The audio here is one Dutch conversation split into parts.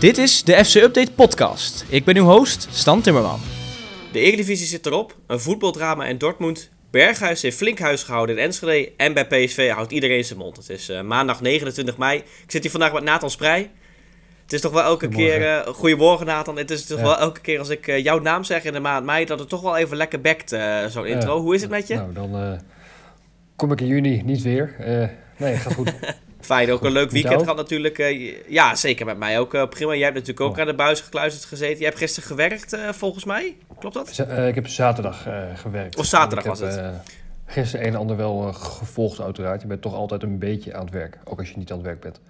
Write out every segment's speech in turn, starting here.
Dit is de FC Update podcast. Ik ben uw host, Stan Timmerman. De Eredivisie zit erop, een voetbaldrama in Dortmund. Berghuis heeft flink huis gehouden in Enschede. En bij PSV houdt iedereen zijn mond. Het is uh, maandag 29 mei. Ik zit hier vandaag met Nathan Sprij. Het is toch wel elke keer... Uh, goedemorgen Nathan. Het is toch wel elke keer als ik uh, jouw naam zeg in de maand mei... dat het toch wel even lekker bekt, zo'n intro. Hoe is het met je? Nou, dan kom ik in juni niet weer. nee, gaat goed. Fijn, ook een leuk weekend gehad natuurlijk. Uh, ja, zeker met mij ook uh, prima. Jij hebt natuurlijk ook oh. aan de buis gekluisterd gezeten. Jij hebt gisteren gewerkt, uh, volgens mij. Klopt dat? Z ik heb zaterdag gewerkt. Of zaterdag was heb, het? gisteren een en ander wel gevolgd uiteraard. Je bent toch altijd een beetje aan het werk. Ook als je niet aan het werk bent.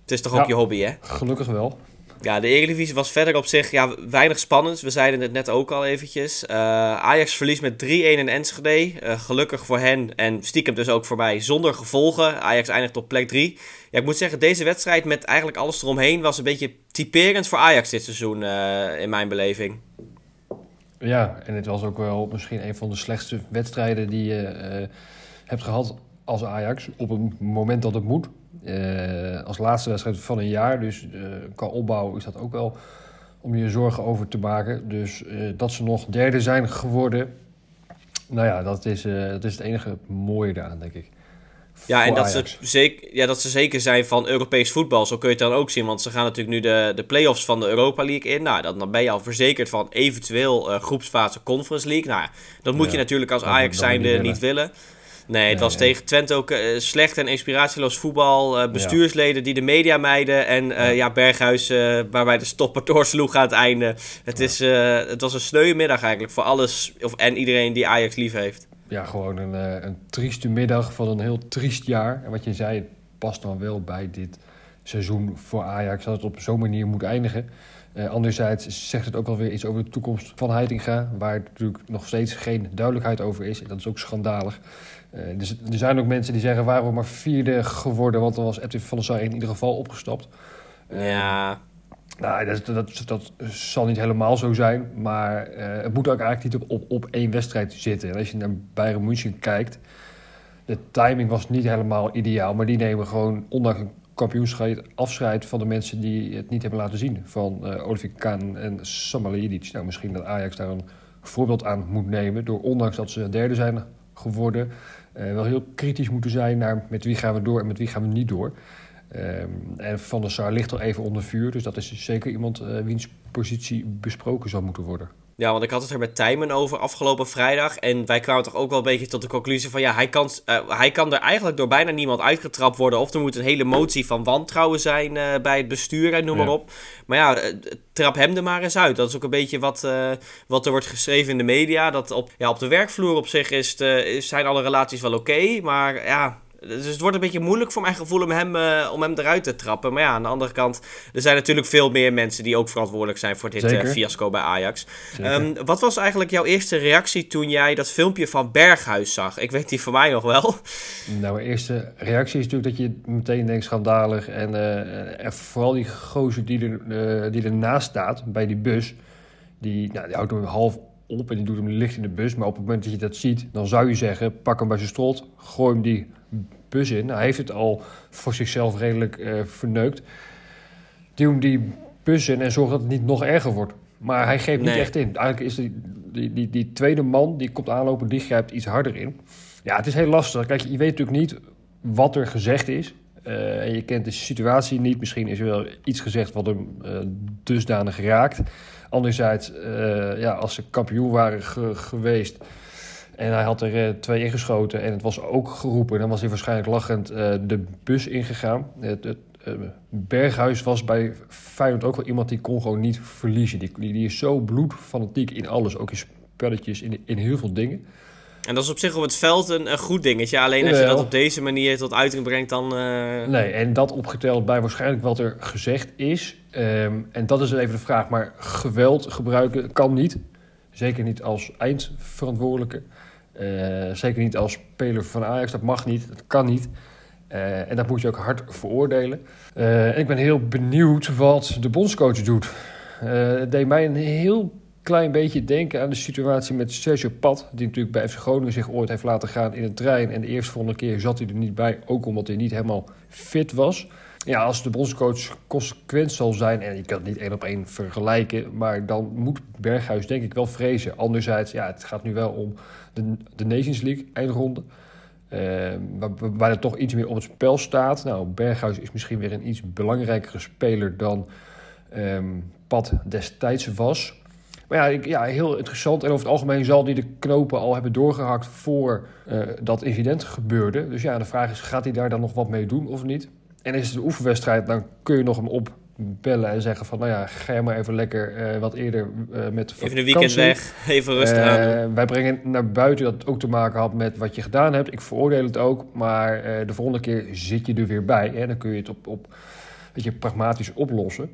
Het is toch ook je hobby, hè? Gelukkig wel. Ja, de Eredivisie was verder op zich ja, weinig spannend. We zeiden het net ook al eventjes. Uh, Ajax verliest met 3-1 in Enschede. Uh, gelukkig voor hen en stiekem dus ook voor mij zonder gevolgen. Ajax eindigt op plek 3. Ja, ik moet zeggen, deze wedstrijd met eigenlijk alles eromheen... was een beetje typerend voor Ajax dit seizoen, uh, in mijn beleving. Ja, en het was ook wel misschien een van de slechtste wedstrijden die je hebt gehad als Ajax. Op het moment dat het moet. Uh, als laatste wedstrijd van een jaar. Dus uh, qua opbouw is dat ook wel om je zorgen over te maken. Dus uh, dat ze nog derde zijn geworden. Nou ja, dat is, dat is het enige mooie daaraan, denk ik. Ja, en dat ze, zeker, ja, dat ze zeker zijn van Europees voetbal. Zo kun je het dan ook zien. Want ze gaan natuurlijk nu de, de play-offs van de Europa League in. Nou, dan, dan ben je al verzekerd van eventueel groepsfase Conference League. Nou, dat moet je natuurlijk als Ajax zijnde niet, niet willen. Nee, het was tegen Twente ook uh, slecht en inspiratieloos voetbal. Uh, bestuursleden die de media mijden. En uh, ja. Berghuis waarbij de stopper doorsloeg aan het einde. Het, is, het was een sneuwe middag eigenlijk voor alles of, en iedereen die Ajax lief heeft. Ja, gewoon een, een trieste middag van een heel triest jaar. En wat je zei, het past dan wel bij dit seizoen voor Ajax. Dat het op zo'n manier moet eindigen. Uh, anderzijds zegt het ook alweer iets over de toekomst van Heitinga, waar natuurlijk nog steeds geen duidelijkheid over is. En dat is ook schandalig. Uh, dus, er zijn ook mensen die zeggen, waarom we maar vierde geworden? Want dan was Edwin van der Sar in ieder geval opgestapt. Uh, ja. Nou, dat, dat, dat, zal niet helemaal zo zijn. Maar het moet ook eigenlijk niet op, op, op één wedstrijd zitten. En als je naar Bayern München kijkt, de timing was niet helemaal ideaal. Maar die nemen gewoon, ondanks een kampioenschap afscheid van de mensen die het niet hebben laten zien. Van uh, Olivier Kahn en Samaljidic. Nou, misschien dat Ajax daar een voorbeeld aan moet nemen. Door ondanks dat ze derde zijn geworden, wel heel kritisch moeten zijn naar met wie gaan we door en met wie gaan we niet door. Um, en Van der Sar ligt al even onder vuur. Dus dat is zeker iemand uh, wiens positie besproken zal moeten worden. Ja, want ik had het er met Tijmen over afgelopen vrijdag. En wij kwamen toch ook wel een beetje tot de conclusie van... ja, hij kan, uh, hij kan er eigenlijk door bijna niemand uitgetrapt worden... of er moet een hele motie van wantrouwen zijn uh, bij het bestuur en noem maar op. Maar ja, uh, trap hem er maar eens uit. Dat is ook een beetje wat, wat er wordt geschreven in de media. Dat op, ja, op de werkvloer op zich is, zijn alle relaties wel oké. maar ja, dus het wordt een beetje moeilijk voor mijn gevoel om hem, uh, om hem eruit te trappen. Maar ja, aan de andere kant, er zijn natuurlijk veel meer mensen die ook verantwoordelijk zijn voor dit uh, fiasco bij Ajax. Um, wat was eigenlijk jouw eerste reactie toen jij dat filmpje van Berghuis zag? Ik weet die van mij nog wel. Nou, mijn eerste reactie is natuurlijk dat je meteen denkt schandalig. En, uh, en vooral die gozer die, er, die ernaast staat bij die bus, die, nou, die houdt hem half op en die doet hem licht in de bus. Maar op het moment dat je dat ziet, dan zou je zeggen: pak hem bij zijn strot, gooi hem die bus in. Hij heeft het al voor zichzelf redelijk uh, verneukt. Duw hem die bus in en zorg dat het niet nog erger wordt. Maar hij geeft niet echt in. Eigenlijk is die, die, die, die, tweede man die komt aanlopen, die grijpt iets harder in. Ja, het is heel lastig. Kijk, je weet natuurlijk niet wat er gezegd is. Uh, en je kent de situatie niet. Misschien is er wel iets gezegd wat hem uh, dusdanig raakt. Anderzijds, uh, ja, als ze kampioen waren ge geweest en hij had er uh, twee ingeschoten en het was ook geroepen. Dan was hij waarschijnlijk lachend uh, de bus ingegaan. Het, het Berghuis was bij Feyenoord ook wel iemand die kon gewoon niet verliezen. Die, die, die is zo bloedfanatiek in alles, ook in spelletjes, in, in heel veel dingen. En dat is op zich op het veld een, een goed dingetje. Alleen als je dat op deze manier tot uiting brengt, dan... Nee, en dat opgeteld bij waarschijnlijk wat er gezegd is. Um, en dat is even de vraag. Maar geweld gebruiken kan niet. Zeker niet als eindverantwoordelijke. Uh, zeker niet als speler van Ajax. Dat mag niet, dat kan niet. Uh, en dat moet je ook hard veroordelen. Uh, ik ben heel benieuwd wat de bondscoach doet. het deed mij een heel klein beetje denken aan de situatie met Sergio Pat. Die natuurlijk bij FC Groningen zich ooit heeft laten gaan in een trein. En de eerste volgende keer zat hij er niet bij. Ook omdat hij niet helemaal fit was. Ja, als de bondscoach consequent zal zijn, en je kan het niet één op één vergelijken, maar dan moet Berghuis denk ik wel vrezen. Anderzijds, ja, het gaat nu wel om de, de Nations League eindronde. Uh, waar, waar toch iets meer op het spel staat. Nou, Berghuis is misschien weer een iets belangrijkere speler dan um, Pat destijds was. Maar ja, ik, ja, heel interessant. En over het algemeen zal hij de knopen al hebben doorgehakt voor uh, dat incident gebeurde. Dus ja, de vraag is, gaat hij daar dan nog wat mee doen of niet? En is het een oefenwedstrijd, dan kun je nog hem opbellen en zeggen van... nou ja, ga je maar even lekker uh, wat eerder uh, met vakantie. Even een weekend weg, even rustig uh, aan. Wij brengen naar buiten dat het ook te maken had met wat je gedaan hebt. Ik veroordeel het ook, maar de volgende keer zit je er weer bij. Hè? Dan kun je het op, op weet je, pragmatisch oplossen.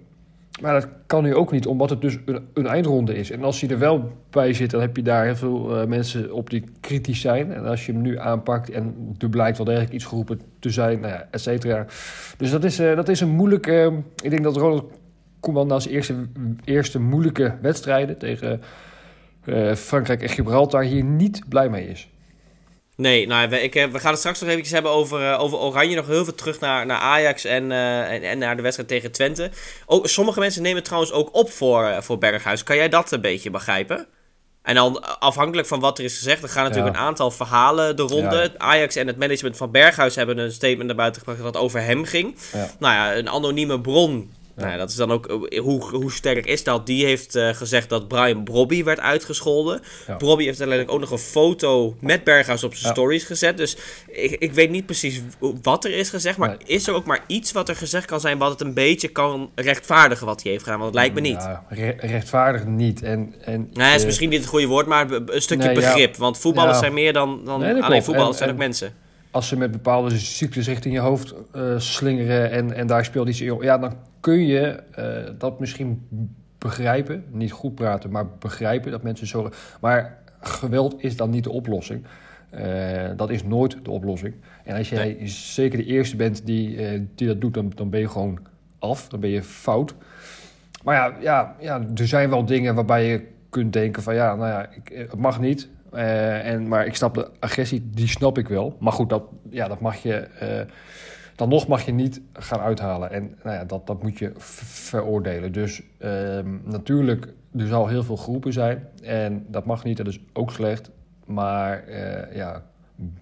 Maar dat kan nu ook niet, omdat het dus een, eindronde is. En als hij er wel bij zit, dan heb je daar heel veel uh, mensen op die kritisch zijn. En als je hem nu aanpakt en er blijkt wel degelijk iets geroepen te zijn, nou ja, et cetera. Dus dat is, uh, dat is een moeilijke... Uh, ik denk dat Ronald Koeman na zijn eerste, eerste moeilijke wedstrijden tegen Frankrijk en Gibraltar hier niet blij mee is. Nee, nou, we, ik, we gaan het straks nog even hebben over, uh, over Oranje. Nog heel veel terug naar, naar Ajax en, uh, en, en, naar de wedstrijd tegen Twente. Ook, sommige mensen nemen het trouwens ook op voor, uh, voor Berghuis. Kan jij dat een beetje begrijpen? En dan afhankelijk van wat er is gezegd, er gaan natuurlijk ja. een aantal verhalen de ronde. Ja. Ajax en het management van Berghuis hebben een statement naar buiten gebracht dat over hem ging. Ja. Nou ja, een anonieme bron. Nou, dat is dan ook, hoe, hoe sterk is dat? Die heeft uh, gezegd dat Brian Brobby werd uitgescholden. Ja. Brobby heeft uiteindelijk ook nog een foto met Berghuis op zijn ja. stories gezet. Dus ik, ik weet niet precies wat er is gezegd. Maar nee. is er ook maar iets wat er gezegd kan zijn... wat het een beetje kan rechtvaardigen wat hij heeft gedaan? Want het lijkt me niet. Ja, re rechtvaardig niet. En, en, nee, is uh, misschien niet het goede woord, maar een stukje nee, begrip. Want voetballers zijn meer dan, dan nee, alleen voetballers, en, zijn ook mensen als ze met bepaalde ziektes richting je hoofd uh, slingeren en, en daar speelt iets in, ja, dan kun je uh, dat misschien begrijpen. Niet goed praten, maar begrijpen dat mensen zo. Maar geweld is dan niet de oplossing. Uh, dat is nooit de oplossing. En als jij nee. zeker de eerste bent die, die dat doet, dan, dan ben je gewoon af. Dan ben je fout. Maar ja, ja, ja, er zijn wel dingen waarbij je kunt denken van ja, nou ja, ik, het mag niet. Uh, en, maar ik snap de agressie, die snap ik wel. Maar goed, dat, ja, dat mag je dan nog mag je niet gaan uithalen. En nou ja, dat, dat moet je veroordelen. Dus uh, natuurlijk, er zal heel veel groepen zijn. En dat mag niet, dat is ook slecht. Maar uh, ja,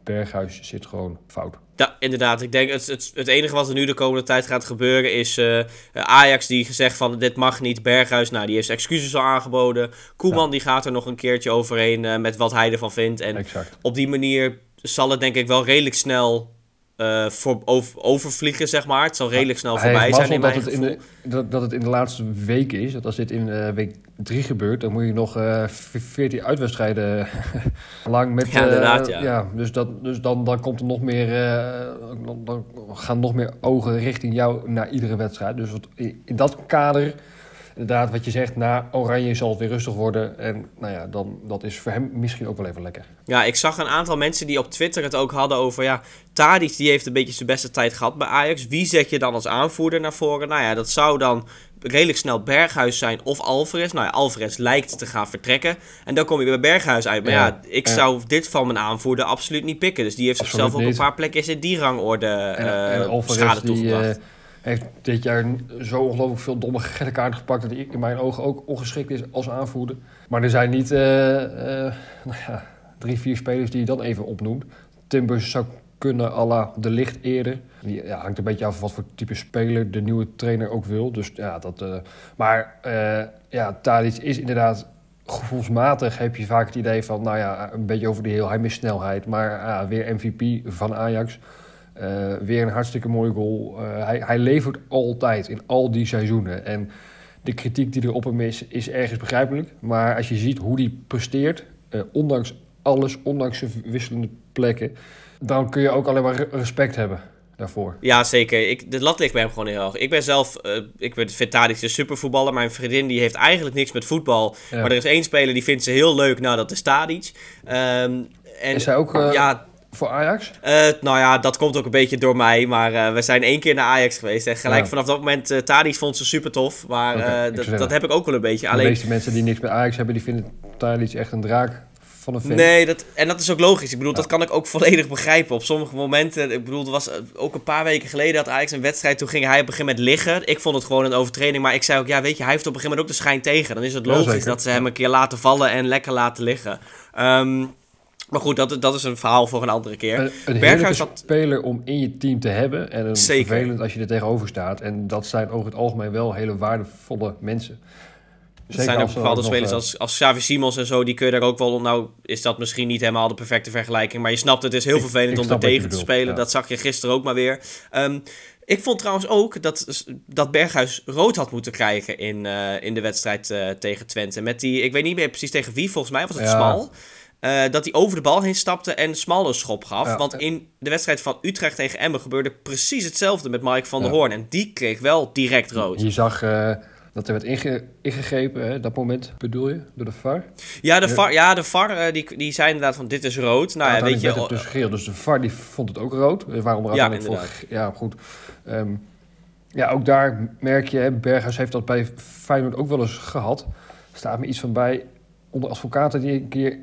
Berghuis zit gewoon fout. Ja, inderdaad. Ik denk het, het, het enige wat er nu de komende tijd gaat gebeuren is uh, Ajax die gezegd van dit mag niet. Berghuis, nou die heeft excuses al aangeboden. Koeman ja. die gaat er nog een keertje overheen uh, met wat hij ervan vindt. En exact. op die manier zal het denk ik wel redelijk snel uh, voor, over, overvliegen, zeg maar. Het zal redelijk snel voorbij zijn. In dat, het in de, dat, dat het in de laatste week is. Dat als dit in uh, week 3 gebeurt, dan moet je nog uh, 14 uitwedstrijden lang met. Ja, inderdaad, ja. ja. dus dat, dus dan, dan komt er nog meer. dan, dan gaan nog meer ogen richting jou naar iedere wedstrijd. Dus wat, in dat kader inderdaad, wat je zegt, na Oranje zal het weer rustig worden. En nou ja, dan, dat is voor hem misschien ook wel even lekker. Ja, ik zag een aantal mensen die op Twitter het ook hadden over... ja, Tadic die heeft een beetje zijn beste tijd gehad bij Ajax. Wie zet je dan als aanvoerder naar voren? Nou ja, dat zou dan redelijk snel Berghuis zijn of Alvarez. Nou ja, Alvarez lijkt te gaan vertrekken. En dan kom je bij Berghuis uit. Maar ja, ja ik ja. zou dit van mijn aanvoerder absoluut niet pikken. Dus die heeft absoluut zichzelf op een paar plekjes in die rangorde uh, en schade toegebracht. Die, uh, heeft dit jaar zo ongelooflijk veel domme gekke kaarten gepakt... dat hij in mijn ogen ook ongeschikt is als aanvoerder. Maar er zijn niet uh, nou ja, drie, vier spelers die je dan even opnoemt. Timbers zou kunnen à la de licht eerder. Die ja, hangt een beetje af wat voor type speler de nieuwe trainer ook wil. Dus ja, dat... Uh, maar ja, Tadic is inderdaad gevoelsmatig heb je vaak het idee van, nou ja, een beetje over de heel, hij mist snelheid, maar uh, weer MVP van Ajax. Uh, weer een hartstikke mooie goal. Uh, hij, hij levert altijd in al die seizoenen. En de kritiek die er op hem is, is ergens begrijpelijk. Maar als je ziet hoe hij presteert, uh, ondanks alles, ondanks zijn wisselende plekken, dan kun je ook alleen maar respect hebben daarvoor. Ja, zeker. Ik, de lat ligt bij hem gewoon heel hoog. Ik ben zelf, ik ben Vitalik de supervoetballer. Mijn vriendin die heeft eigenlijk niks met voetbal. Ja. Maar er is één speler die vindt ze heel leuk. Nou, dat is Tadic. Um, en, is hij ook... ja, voor Ajax? Uh, nou ja, dat komt ook een beetje door mij. Maar uh, we zijn één keer naar Ajax geweest. En gelijk ja. vanaf dat moment, uh, Tadic vond ze super tof. Maar okay, dat, dat heb ik ook wel een beetje. De Alleen... meeste mensen die niks met Ajax hebben, die vinden Tadic echt een draak van een fan. Nee, dat, en dat is ook logisch. Ik bedoel, dat kan ik ook volledig begrijpen. Op sommige momenten, ik bedoel, er was eh, ook een paar weken geleden dat Ajax een wedstrijd, toen ging hij op een gegeven moment liggen. Ik vond het gewoon een overtreding, maar ik zei ook, ja, weet je, hij heeft op een gegeven moment ook de schijn tegen. Dan is het logisch dat ze hem een keer laten vallen en lekker laten liggen. Ehm, maar goed, dat, dat is een verhaal voor een andere keer. Een, Berghuis had... speler om in je team te hebben. En een Zeker. vervelend als je er tegenover staat. En dat zijn over het algemeen wel hele waardevolle mensen. Er zijn ook bepaalde spelers eh, als, als Xavi Simons en zo, die kun je daar ook wel... Nou, is dat misschien niet helemaal de perfecte vergelijking, maar je snapt, het is heel Ik- vervelend ik om er tegen te spelen. ja. Dat zag je gisteren ook maar weer. Ehm, ik vond trouwens ook dat, dat Berghuis rood had moeten krijgen in, eh, in de wedstrijd eh, tegen Twente. Met die, ik weet niet meer precies tegen wie, volgens mij was het Ja. Smal. Dat hij over de bal heen stapte en Smal een schop gaf. Ja. Want in de wedstrijd van Utrecht tegen Emmen gebeurde precies hetzelfde met Mike van der. Hoorn. En die kreeg wel direct rood. Je zag dat er werd inge- ingegrepen, hè, dat moment bedoel je, door de VAR. Ja, de. VAR, ja, de VAR eh, die, die zei inderdaad van dit is rood. Nou ja, weet je... het dus geel, dus de VAR die vond het ook rood. Eh, Waarom er Ja, uiteindelijk voor... Ja, goed. Ehm, ja, ook daar merk je, hè, Berghuis heeft dat bij Feyenoord ook wel eens gehad. Er staat me iets van bij, onder advocaten die een keer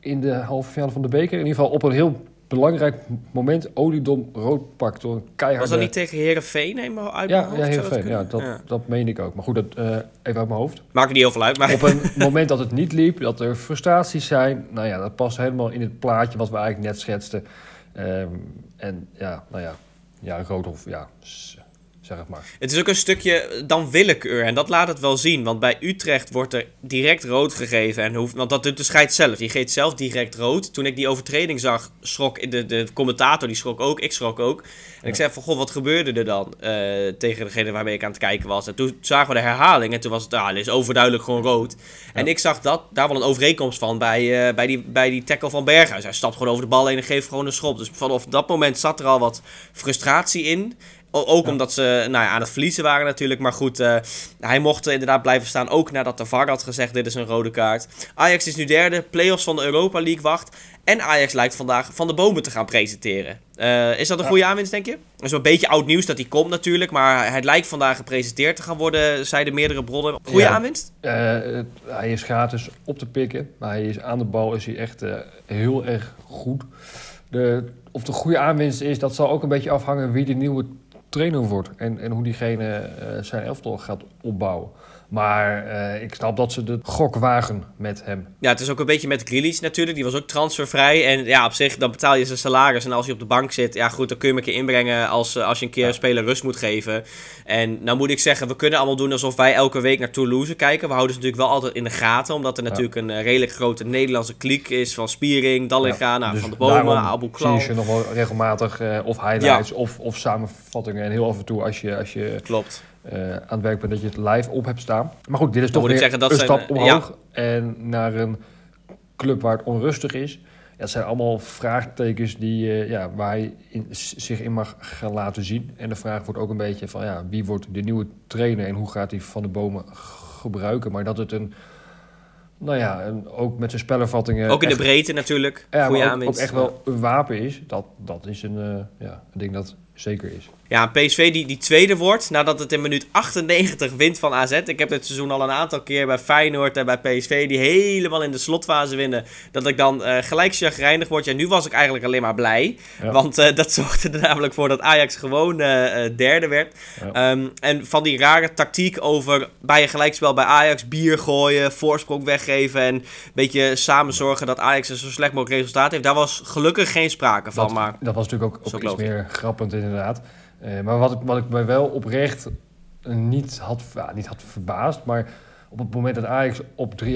in de halve finale van de beker, in ieder geval op een heel belangrijk moment, oliedom rood pakt door een keiharde... Was dat niet tegen Herenveen helemaal uit Ja, mijn ja dat fijn. Ja, dat, dat meen ik ook. Maar goed, dat, eh, even uit mijn hoofd. Maakt niet heel veel uit, maar... Op een moment dat het niet liep, dat er frustraties zijn. Nou ja, dat past helemaal in het plaatje wat we eigenlijk net schetsten. Ehm, en ja, nou ja, ja, rood of ja, zeg het maar. Het is ook een stukje dan willekeur en dat laat het wel zien. Want bij Utrecht wordt er direct rood gegeven. En hoeft, want dat doet de scheid zelf. Die geeft zelf direct rood. Toen ik die overtreding zag, schrok de, de commentator, die schrok ook. Ik schrok ook. En ik zei van, goh, wat gebeurde er dan eh, tegen degene waarmee ik aan het kijken was? En toen zagen we de herhaling en toen was het, ah, is overduidelijk gewoon rood. En ik zag dat, daar wel een overeenkomst van bij, eh, bij, die, bij die tackle van Berghuis. Hij stapt gewoon over de bal heen en geeft gewoon een schop. Dus vanaf dat moment zat er al wat frustratie in. Ook Ja. omdat ze nou ja, aan het verliezen waren natuurlijk. Maar goed, eh, hij mocht inderdaad blijven staan. Ook nadat de VAR had gezegd, dit is een rode kaart. Ajax is nu derde. Playoffs van de Europa League wacht. En Ajax lijkt vandaag Van de Bomen te gaan presenteren. Eh, is dat een Ja. goede aanwinst, denk je? Dat is wel een beetje oud nieuws dat hij komt natuurlijk. Maar hij lijkt vandaag gepresenteerd te gaan worden, zeiden meerdere bronnen. Goede aanwinst? Eh, het- hij is gratis op te pikken, maar hij is aan de bal is hij echt heel erg goed. De, of de goede aanwinst is, dat zal ook een beetje afhangen wie de nieuwe trainer wordt. En, en hoe diegene eh, zijn elftal gaat opbouwen. Maar eh, ik snap dat ze de gok wagen met hem. Ja, het is ook een beetje met Grealish natuurlijk. Die was ook transfervrij. En ja, op zich, dan betaal je zijn salaris. En als hij op de bank zit, ja goed, dan kun je hem een keer inbrengen als, eh, als je een keer Ja. een speler rust moet geven. En nou moet ik zeggen, we kunnen allemaal doen alsof wij elke week naar Toulouse kijken. We houden ze natuurlijk wel altijd in de gaten. Omdat er Ja. natuurlijk een eh, redelijk grote Nederlandse kliek is van Spiering, Dallinga, nou, Dus Van de Bomen, Abu zie Klal. je nog wel regelmatig of highlights of, of samenvattingen. En heel af en toe als je, als je Klopt. Eh, aan het werk bent dat je het live op hebt staan. Maar goed, dit is Dan toch weer zeggen, dat een zijn, stap eh, omhoog. En naar een club waar het onrustig is. Ja, dat zijn allemaal vraagtekens die, eh, ja, waar hij in, zich in mag gaan laten zien. En de vraag wordt ook een beetje van ja, wie wordt de nieuwe trainer en hoe gaat hij Van de Bomen gebruiken. Maar dat het een, nou ja, een, ook met zijn spelervattingen... Ook in de breedte natuurlijk. ja, maar ook, echt wel een wapen is. Dat, dat is een, ja, een ding dat zeker is. Ja, PSV die, die tweede wordt nadat het in minuut 98 wint van AZ. Ik heb dit seizoen al een aantal keer bij Feyenoord en bij PSV die helemaal in de slotfase winnen. Dat ik dan eh, gelijk chagrijnig word. Ja, nu was ik eigenlijk alleen maar blij. Ja. Want eh, dat zorgde er namelijk voor dat Ajax gewoon eh, derde werd. Ja. Ehm, en van die rare tactiek over bij een gelijkspel bij Ajax bier gooien, voorsprong weggeven en een beetje samen zorgen dat Ajax een zo slecht mogelijk resultaat heeft. Daar was gelukkig geen sprake van. Dat, maar dat was natuurlijk ook, ook iets meer grappend inderdaad. Eh, maar wat ik, wat ik mij wel oprecht niet had, ja, niet had verbaasd... maar op het moment dat Ajax op 3-1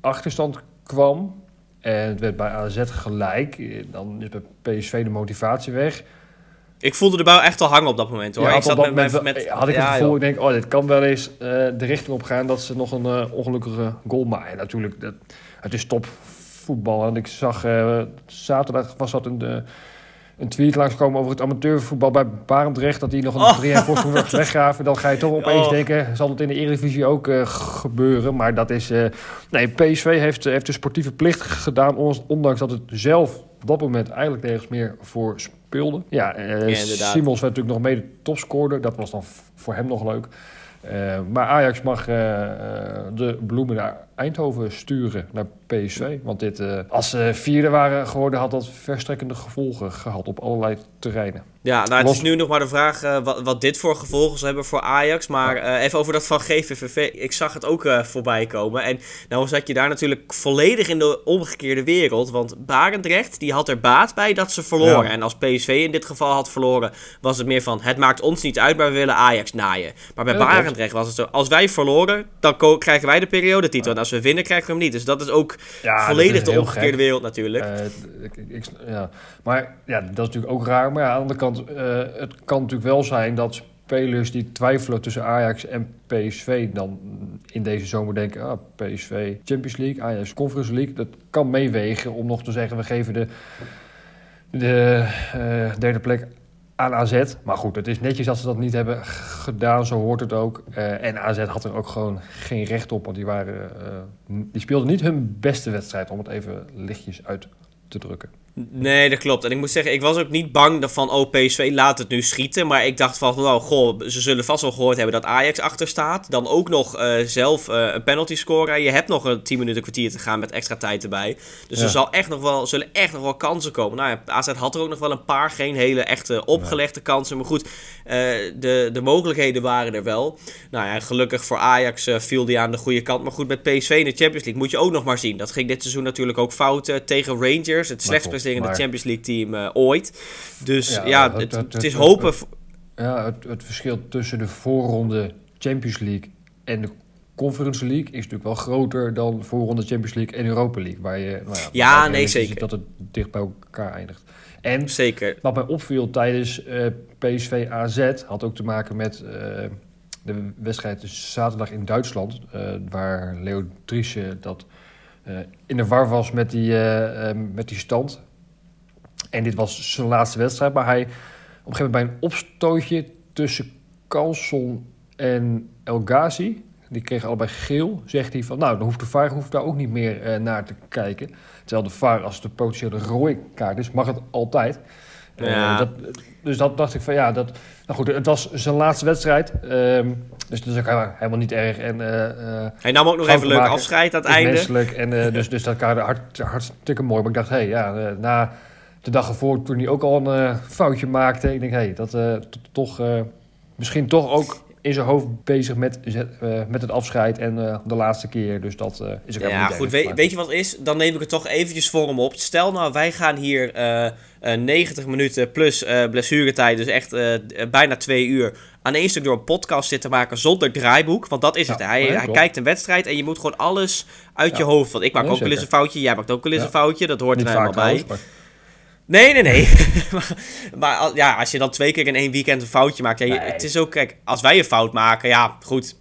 achterstand kwam... en het werd bij AZ gelijk... eh, dan is bij PSV de motivatie weg. ik voelde de bouw echt al hangen op dat moment hoor. Ja, ik had, zat met, met, had ik ja, het gevoel, joh. ik denk, oh, dit kan wel eens eh, de richting op gaan dat ze nog een ongelukkige goal maken. En natuurlijk, dat, het is topvoetbal. En ik zag zaterdag was dat een, een tweet langskomen over het amateurvoetbal bij Barendrecht. Dat die nog een Oh. 3 voorsprong werd weggaven. Dan ga je toch opeens Oh. denken, zal het in de Eredivisie ook eh, gebeuren? Maar dat is... eh, nee, PSV heeft, heeft de sportieve plicht gedaan, on- ondanks dat het zelf op dat moment eigenlijk nergens meer voor speelde. Ja, eh. Simons werd natuurlijk nog mede topscorer. Dat was dan voor hem nog leuk. Eh, maar Ajax mag eh, eh, de bloemen naar Eindhoven sturen, naar PSV. Want dit, eh, als ze vierde waren geworden, had dat verstrekkende gevolgen gehad op allerlei terreinen. Ja, nou, het Los- is nu nog maar de vraag eh, wat, wat dit voor gevolgen zal hebben voor Ajax. Maar eh, even over dat van GVVV. Ik zag het ook voorbij komen. En nou zat je daar natuurlijk volledig in de omgekeerde wereld. Want Barendrecht, die had er baat bij dat ze verloren. Ja. En als PSV in dit geval had verloren, was het meer van... Het maakt ons niet uit, maar we willen Ajax naaien. Maar bij Ja. Barendrecht was het zo... Als wij verloren, dan krijgen wij de periodetitel. En als we winnen, krijgen we hem niet. Dus dat is ook Ja, volledig is de omgekeerde gek. wereld natuurlijk. Eh, ik, ja. Maar ja, dat is natuurlijk ook raar. Maar ja, aan de andere kant, eh, het kan natuurlijk wel zijn dat spelers die twijfelen tussen Ajax en PSV dan in deze zomer denken, ah, PSV Champions League, Ajax Conference League. Dat kan meewegen om nog te zeggen, we geven de, de eh, derde plek aan AZ. Maar goed, het is netjes dat ze dat niet hebben gedaan, zo hoort het ook. Eh, en AZ had er ook gewoon geen recht op, want die, waren, eh, die speelden niet hun beste wedstrijd, om het even lichtjes uit te drukken. Nee, dat klopt. En ik moet zeggen, ik was ook niet bang van, oh, PSV laat het nu schieten. Maar ik dacht van, nou, goh, ze zullen vast wel gehoord hebben dat Ajax achter staat. Dan ook nog eh, zelf eh, een penalty scoren. Je hebt nog een 10 minuten kwartier te gaan met extra tijd erbij. Dus Ja. er zal echt nog wel, zullen echt nog wel kansen komen. Nou ja, AZ had er ook nog wel een paar, geen hele echte opgelegde kansen. Maar goed, eh, de, de mogelijkheden waren er wel. Nou ja, gelukkig voor Ajax viel die aan de goede kant. Maar goed, met PSV in de Champions League moet je ook nog maar zien. Dat ging dit seizoen natuurlijk ook fout tegen Rangers. Het slechtst presterende maar- Champions League team eh, ooit. Dus ja, Ja, het, het- het- het is hopen... het- Ja, het, het verschil tussen de voorronde Champions League en de Conference League is natuurlijk wel groter dan voorronde Champions League en Europa League. Waar je, nou ja, Ja, nee, zeker. Dat het dicht bij elkaar eindigt. En Zeker. wat mij opviel tijdens eh, PSV AZ had ook te maken met eh, de wedstrijd dus zaterdag in Duitsland. waar Leo Driesje dat in de war was met die, met die stand. En dit was zijn laatste wedstrijd. Maar hij op een gegeven moment bij een opstootje tussen Carlson en El Ghazi. Die kregen allebei geel. Zegt hij van, nou, dan hoeft de VAR hoeft daar ook niet meer eh, naar te kijken. Terwijl de VAR, als het een potentiële rode kaart is, mag het altijd. Eh, dat, dus dat dacht ik van, ja, dat... Nou goed, het was zijn laatste wedstrijd. ehm, dus dat is ook helemaal, helemaal niet erg. En, eh, Hij nam ook nog even een leuk afscheid aan het einde. menselijk. En, dus, dus dat kader hart, hartstikke mooi. Maar ik dacht, hé, hey, ja, na de dag ervoor, toen hij ook al een eh, foutje maakte, ik denk, hé, hey, dat eh, toch eh, misschien toch ook in zijn hoofd bezig met, met het afscheid en de laatste keer. Dus dat is ook helemaal Ja, niet goed. Weet, weet je wat is? Dan neem ik het toch eventjes voor hem op. Stel nou, wij gaan hier eh, eh, 90 minuten plus blessuretijd, dus echt bijna twee uur, aan één stuk door een podcast zitten maken zonder draaiboek. Want dat is het. Hij, ja, hij klopt. kijkt een wedstrijd en je moet gewoon alles uit Ja. je hoofd. Want ik maak ook wel eens een foutje, jij maakt ook wel eens een foutje. Dat hoort niet er helemaal bij. trouwens, maar- Nee, nee, nee. maar ja, als je dan twee keer in één weekend een foutje maakt. Ja, je- Nee. Het is ook, kijk, als wij een fout maken, ja, goed.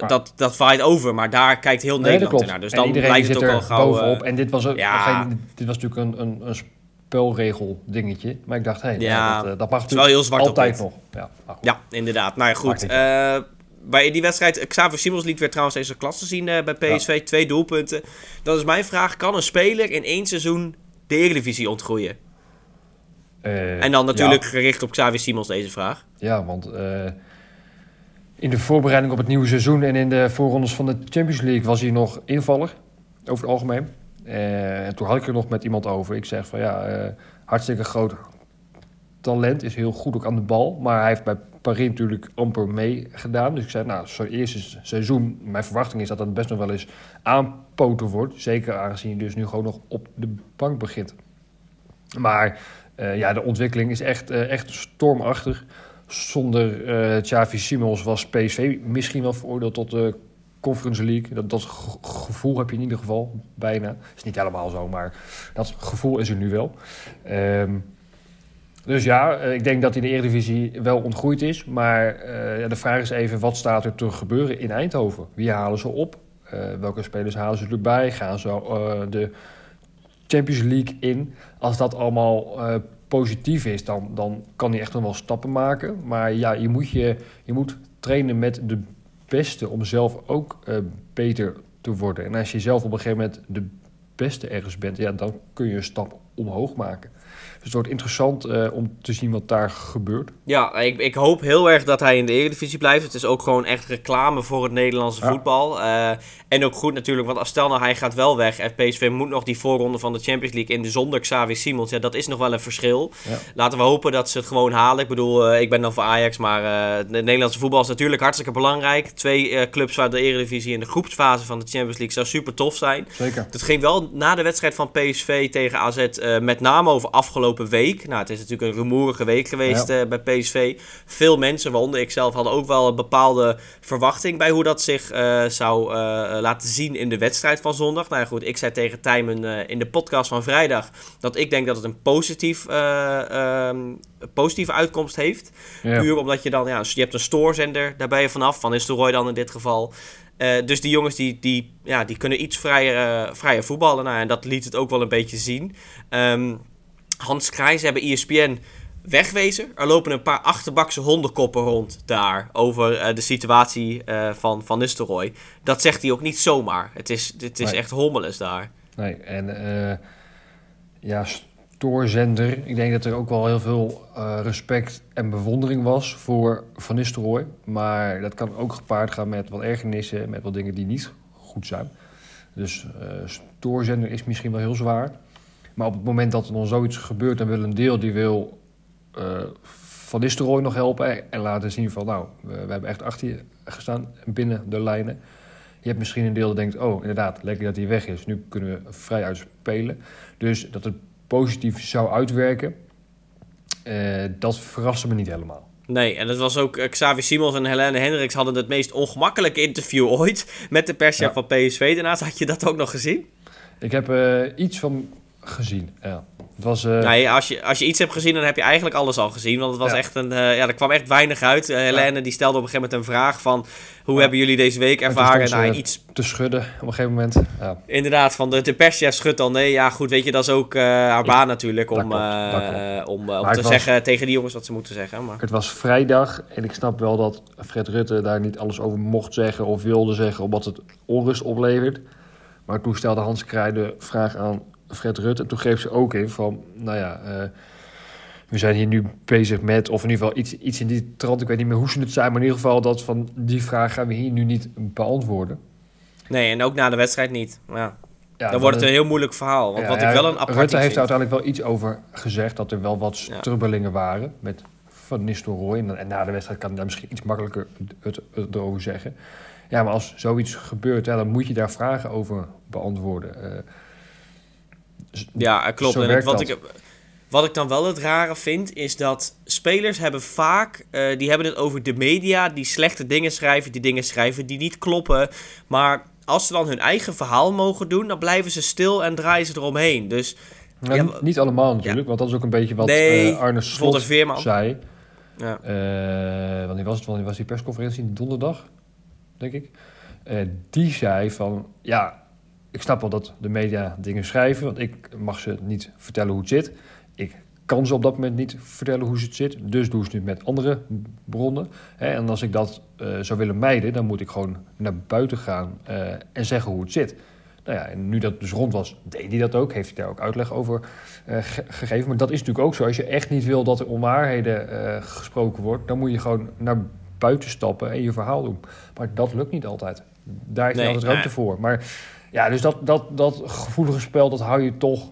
Maar- Dat, dat vaait over, maar daar kijkt heel Nee, dat Nederland ernaar. Dus en dan iedereen lijkt het ook er al gauw... bovenop. eh, En dit was, ook, ja. geen- dit was natuurlijk een, een, een spelregel dingetje. Maar ik dacht, hé, hey, Ja, dat, eh, dat mag is wel heel zwart altijd nog. Ja. Ja, inderdaad. Nou ja, goed. Eh bij die wedstrijd, Xavier Simons liet weer trouwens deze klasse zien bij PSV. Twee doelpunten. Dan is mijn vraag, kan een speler in één seizoen de Eredivisie ontgroeien? Eh, En dan natuurlijk ja. gericht op Xavier Simons deze vraag. Ja, want eh, in de voorbereiding op het nieuwe seizoen en in de voorrondes van de Champions League was hij nog invaller, over het algemeen. Eh, en toen had ik er nog met iemand over. Ik zeg van ja, hartstikke groot talent, is heel goed ook aan de bal. Maar hij heeft bij Paris natuurlijk amper meegedaan. Dus ik zei, nou, zo'n eerste seizoen, mijn verwachting is dat dat best nog wel eens aanpoten wordt. Zeker aangezien hij dus nu gewoon nog op de bank begint. Maar eh, ja, de ontwikkeling is echt, eh, echt stormachtig. Zonder eh Xavi Simons was PSV misschien wel veroordeeld tot de Conference League. Dat, dat ge- gevoel heb je in ieder geval bijna. is niet helemaal zo, maar dat gevoel is er nu wel. Ehm, dus ja, ik denk dat in de Eredivisie wel ontgroeid is. Maar de vraag is even, wat staat er te gebeuren in Eindhoven? Wie halen ze op? Welke spelers halen ze erbij? Gaan ze de Champions League in? Als dat allemaal eh, positief is, dan, dan kan hij echt nog wel stappen maken. Maar ja, je moet, je, je moet trainen met de beste om zelf ook eh, beter te worden. En als je zelf op een gegeven moment de beste ergens bent, ja, dan kun je een stap omhoog maken. Dus het wordt interessant uh, om te zien wat daar gebeurt. Ja, ik, ik hoop heel erg dat hij in de Eredivisie blijft. Het is ook gewoon echt reclame voor het Nederlandse ja. voetbal. Uh, en ook goed natuurlijk, want als stel nou hij gaat wel weg en PSV moet nog die voorronde van de Champions League in de zonder Xavi Simons. Ja, dat is nog wel een verschil. Ja. Laten we hopen dat ze het gewoon halen. Ik bedoel, uh, ik ben dan voor Ajax, maar het Nederlandse voetbal is natuurlijk hartstikke belangrijk. Twee clubs waar de Eredivisie in de groepsfase van de Champions League zou super tof zijn. Zeker. Het ging wel na de wedstrijd van PSV tegen AZ met name over afgelopen week. Nou, het is natuurlijk een rumoerige week geweest ja. uh, bij PSV. Veel mensen, waaronder ik zelf, hadden ook wel een bepaalde verwachting bij hoe dat zich uh, zou uh, laten zien in de wedstrijd van zondag. Nou ja, goed, ik zei tegen Tijmen in de podcast van vrijdag dat ik denk dat het een positief, um, positieve uitkomst heeft. Ja. Puur omdat je dan, ja, je hebt een stoorzender, daar ben je vanaf, van Roy dan in dit geval. Uh, dus die jongens die, die, ja, die kunnen iets vrijer, uh, vrijer voetballen. Nou, en dat liet het ook wel een beetje zien. Um, Hans Krijs hebben ESPN wegwezen. Er lopen een paar achterbakse hondenkoppen rond daar over uh, de situatie uh, van Van Nistelrooy. Dat zegt hij ook niet zomaar. Het is, het is nee. echt hommeles daar. Nee, en uh, ja, stoorzender. Ik denk dat er ook wel heel veel respect en bewondering was voor Van Nistelrooy. Maar dat kan ook gepaard gaan met wat ergernissen, met wat dingen die niet goed zijn. Dus stoorzender is misschien wel heel zwaar. Maar op het moment dat er dan zoiets gebeurt, dan wil een deel die wil uh, Van Nistelrooy nog helpen en laten zien van nou, we, we, hebben echt achter je gestaan binnen de lijnen. Je hebt misschien een deel dat denkt, oh inderdaad, lekker dat hij weg is, nu kunnen we vrij uitspelen. Dus dat het positief zou uitwerken, uh, dat verraste me niet helemaal. Nee, en dat was ook uh, Xavi Simons en Helene Hendricks hadden het meest ongemakkelijke interview ooit met de perschef ja. van PSV. Daarnaast had je dat ook nog gezien? Ik heb uh, iets van gezien. Ja. Het was, uh... nee, als, je, als je iets hebt gezien, dan heb je eigenlijk alles al gezien. Want het was ja. echt een. Uh, ja, er kwam echt weinig uit. Uh, Helene ja. die stelde op een gegeven moment een vraag van. Hoe hebben jullie deze week ervaren? En nou, iets te schudden op een gegeven moment. Ja. Inderdaad, van de, de perschef schudt al. Nee, ja, goed, weet je, dat is ook haar baan natuurlijk. Om, om, om te was... zeggen tegen die jongens wat ze moeten zeggen. Maar... Het was vrijdag en ik snap wel dat Fred Rutte daar niet alles over mocht zeggen of wilde zeggen, omdat het onrust oplevert. Maar toen stelde Hans Krij de vraag aan Fred Rutte. En toen greep ze ook in van, nou ja, uh, we zijn hier nu bezig met, of in ieder geval iets, iets in die trant, ik weet niet meer hoe ze het zijn, maar in ieder geval dat van die vraag gaan we hier nu niet beantwoorden. Nee, en ook na de wedstrijd niet. Ja. Ja, dan wordt het een heel moeilijk verhaal. Want ja, wat ik wel een apart Rutte heeft er uiteindelijk wel iets over gezegd, dat er wel wat strubbelingen waren met Van Nistelrooy. En, en na de wedstrijd kan hij daar misschien iets makkelijker het, het, erover zeggen. Ja, maar als zoiets gebeurt, dan moet je daar vragen over beantwoorden. Uh, ja, klopt. En wat, ik, wat ik dan wel het rare vind, is dat spelers hebben vaak, uh, die hebben het over de media, die slechte dingen schrijven, die dingen schrijven die niet kloppen. Maar als ze dan hun eigen verhaal mogen doen, dan blijven ze stil en draaien ze eromheen. Dus, nou, ja, niet allemaal natuurlijk, ja. want dat is ook een beetje wat nee, uh, Arne Slot zei. Ja. Uh, wanneer was het? Wanneer was die persconferentie? Donderdag, denk ik. die zei van, ja, ik snap wel dat de media dingen schrijven, want ik mag ze niet vertellen hoe het zit. Ik kan ze op dat moment niet vertellen hoe het zit, dus doe ze het met andere bronnen. En als ik dat uh, zou willen mijden, dan moet ik gewoon naar buiten gaan uh, en zeggen hoe het zit. Nou ja, en nu dat dus rond was, deed hij dat ook. Heeft hij daar ook uitleg over ge gegeven. Maar dat is natuurlijk ook zo. Als je echt niet wil dat er onwaarheden gesproken wordt, dan moet je gewoon naar buiten stappen en je verhaal doen. Maar dat lukt niet altijd. Daar is nee, altijd ruimte voor. Maar ja, dus dat, dat, dat gevoelige spel, dat hou je toch.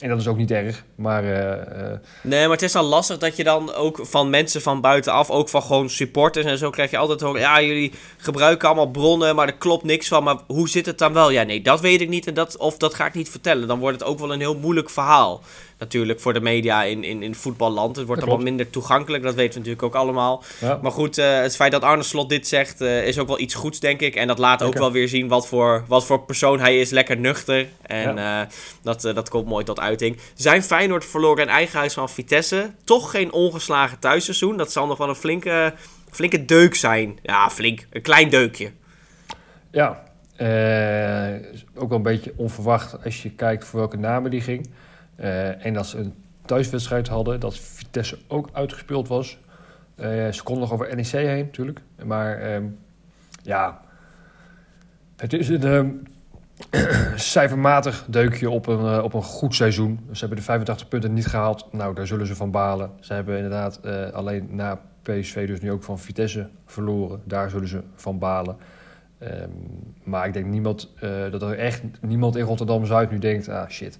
En dat is ook niet erg, maar... Uh, nee, maar het is dan lastig dat je dan ook van mensen van buitenaf... ook van gewoon supporters en zo krijg je altijd horen... ja, jullie gebruiken allemaal bronnen, maar er klopt niks van. Maar hoe zit het dan wel? Ja, nee, dat weet ik niet en dat, of dat ga ik niet vertellen. Dan wordt het ook wel een heel moeilijk verhaal natuurlijk voor de media in, in, in voetballand. Het wordt allemaal minder toegankelijk, dat weten we natuurlijk ook allemaal. Ja. Maar goed, uh, het feit dat Arne Slot dit zegt, uh, is ook wel iets goeds, denk ik. En dat laat ook wel weer zien wat voor, wat voor persoon hij is. Lekker nuchter. En ja. uh, dat, dat komt mooi tot uiting. Zijn Feyenoord verloren in eigen huis van Vitesse. Toch geen ongeslagen thuisseizoen. Dat zal nog wel een flinke, flinke deuk zijn. Ja, flink. Een klein deukje. Ja, ook wel een beetje onverwacht als je kijkt voor welke namen die ging. Uh, en dat ze een thuiswedstrijd hadden, dat Vitesse ook uitgespeeld was. Uh, ze konden nog over NEC heen, natuurlijk. Maar um, ja, het is een, um, cijfermatig deukje op een, eh, op een goed seizoen. Ze hebben de 85 punten niet gehaald. Nou, daar zullen ze van balen. Ze hebben inderdaad eh, alleen na PSV dus nu ook van Vitesse verloren. Daar zullen ze van balen. Ehm, maar ik denk niemand, eh, dat er echt niemand in Rotterdam-Zuid nu denkt... ah, shit.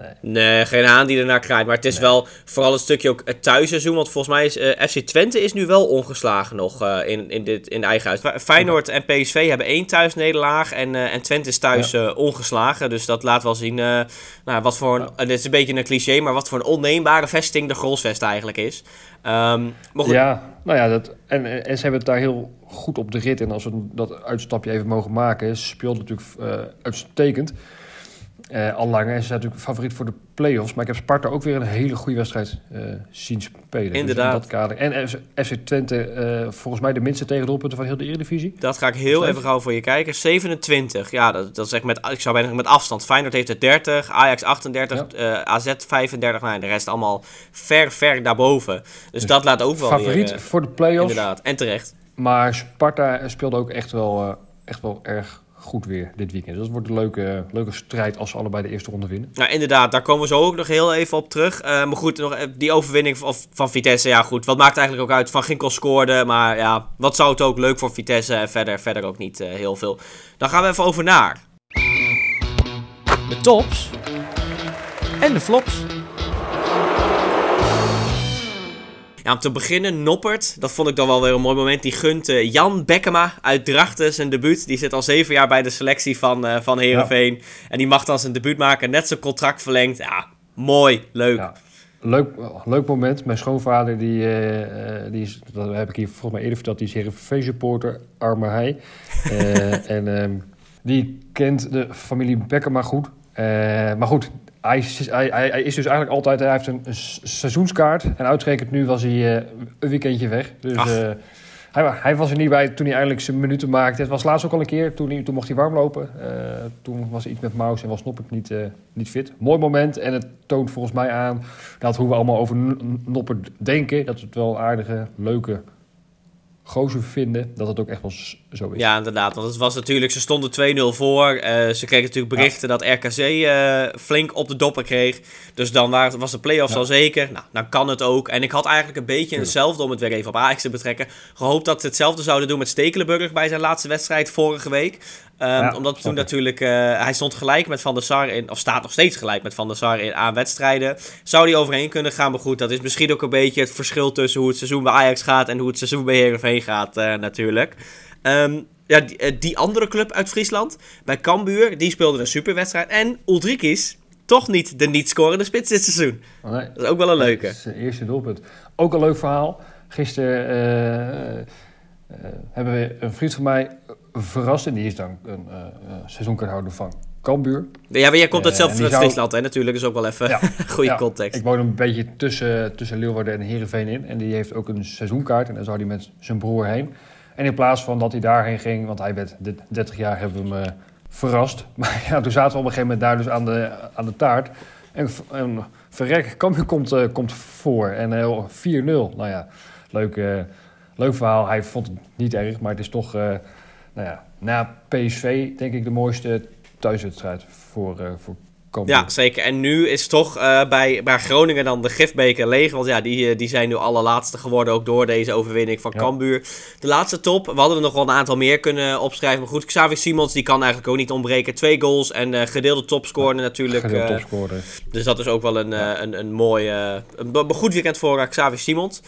Nee. nee, geen haan die ernaar krijgt. Maar het is wel vooral een stukje ook het thuisseizoen. Want volgens mij is uh, FC Twente is nu wel ongeslagen nog uh, in, in, dit, in de eigen huis. Feyenoord en PSV hebben één thuisnederlaag. En, uh, en Twente is thuis ja. ongeslagen. Dus dat laat wel zien nou, wat voor een... Ja. Dit is een beetje een cliché, maar wat voor een onneembare vesting de Grolsvest eigenlijk is. Um, ja, nou ja, dat, en, en ze hebben het daar heel goed op de rit. En als we dat uitstapje even mogen maken, speelt natuurlijk uitstekend. Uh. En ze zijn natuurlijk favoriet voor de play-offs. Maar ik heb Sparta ook weer een hele goede wedstrijd uh, zien spelen. Inderdaad. Dus in dat kader. En FC Twente, uh, volgens mij de minste tegendoelpunten van heel de Eredivisie. Dat ga ik heel even gauw voor je kijken. 27. Ja, dat, dat is echt met, ik zou bijna met afstand. Feyenoord heeft er 30, Ajax 38, ja. AZ 35. Nou, de rest allemaal ver, ver daarboven. Dus, dus dat laat ook wel Favoriet weer, voor de play-offs. Inderdaad, en terecht. Maar Sparta speelde ook echt wel, echt wel erg goed weer dit weekend. Dus dat wordt een leuke, leuke strijd als ze allebei de eerste ronde winnen. Nou, inderdaad, daar komen we zo ook nog heel even op terug. Uh, maar goed, nog, die overwinning van, van Vitesse, ja goed. Wat maakt eigenlijk ook uit? Van Ginkel scoorde, maar ja, wat zou het ook leuk voor Vitesse en verder, verder ook niet uh, heel veel. Dan gaan we even over naar... De tops en de flops. Ja, om te beginnen, Noppert. Dat vond ik dan wel weer een mooi moment. Die gunt uh, Jan Bekkema uit Drachten zijn debuut. Die zit al zeven jaar bij de selectie van, uh, van Heerenveen. Ja. En die mag dan zijn debuut maken. Net zijn contract verlengd. Ja, mooi. Leuk. Ja. Leuk, leuk moment. Mijn schoonvader, die, uh, die is, dat heb ik hier volgens mij eerder verteld, die is Heerenveen-supporter, arme hij. en um, die kent de familie Bekkema goed. maar goed, hij is, hij, hij is, dus eigenlijk altijd, hij heeft een, een seizoenskaart. En uitgerekend nu was hij uh, een weekendje weg. Dus uh, hij, hij, was er niet bij toen hij eindelijk zijn minuten maakte. Het was laatst ook al een keer, toen, toen mocht hij warm lopen. Uh, toen was iets met Maus en was Noppert niet, niet fit. Mooi moment en het toont volgens mij aan dat hoe we allemaal over Noppert denken. Dat het wel een aardige, leuke gozer vinden, dat het ook echt wel Ja, inderdaad. Want het was natuurlijk, ze stonden 2-0 voor. Uh, ze kregen natuurlijk berichten ja. dat RKC uh, flink op de doppen kreeg. Dus dan waren, was de play-offs ja. al zeker. Nou, dan kan het ook. En ik had eigenlijk een beetje ja. hetzelfde, om het weer even op Ajax te betrekken, gehoopt dat ze hetzelfde zouden doen met Stekelenburg bij zijn laatste wedstrijd vorige week. Um, ja, omdat toen natuurlijk, uh, hij stond gelijk met Van der Sar in, of staat nog steeds gelijk met Van der Sar in aan wedstrijden. Zou die overheen kunnen gaan, maar goed, dat is misschien ook een beetje het verschil tussen hoe het seizoen bij Ajax gaat en hoe het seizoen bij Heerenveen gaat natuurlijk. Um, ja, die, uh, die, andere club uit Friesland, bij Cambuur, die speelde een superwedstrijd. En Ulrikis, toch niet de niet-scorende spits dit seizoen. Nee. Dat is ook wel een leuke. Dat is het eerste doelpunt. Ook een leuk verhaal. Gisteren hebben we een vriend van mij verrast. En die is dan een uh, seizoenkaarthouder van Cambuur. Ja, maar jij komt uit zelf uit Friesland, hè? Natuurlijk is ook wel even ja, goede ja, context. Ik woon een beetje tussen, tussen Leeuwarden en Heerenveen in. En die heeft ook een seizoenkaart. En daar zou hij met zijn broer heen. En in plaats van dat hij daarheen ging, want hij werd 30 jaar, hebben we hem uh, verrast. Maar ja, toen zaten we op een gegeven moment daar dus aan de, aan de taart. En, en verrek, Cambuur komt, uh, komt voor. En uh, 4-0. Nou ja, leuk, leuk verhaal. Hij vond het niet erg, maar het is toch nou ja, na PSV denk ik de mooiste thuiswedstrijd voor, voor Ja, zeker. En nu is toch uh, bij, bij Groningen dan de gifbeker leeg. Want ja, die, die zijn nu allerlaatste geworden, ook door deze overwinning van ja. Cambuur. De laatste top, we hadden er nog wel een aantal meer kunnen opschrijven. Maar goed, Xavi Simons, die kan eigenlijk ook niet ontbreken. Twee goals en uh, gedeelde topscorer natuurlijk. Gedeelde topscorer. dus dat is ook wel een, ja. een, een mooi, een goed weekend voor Xavi Simons.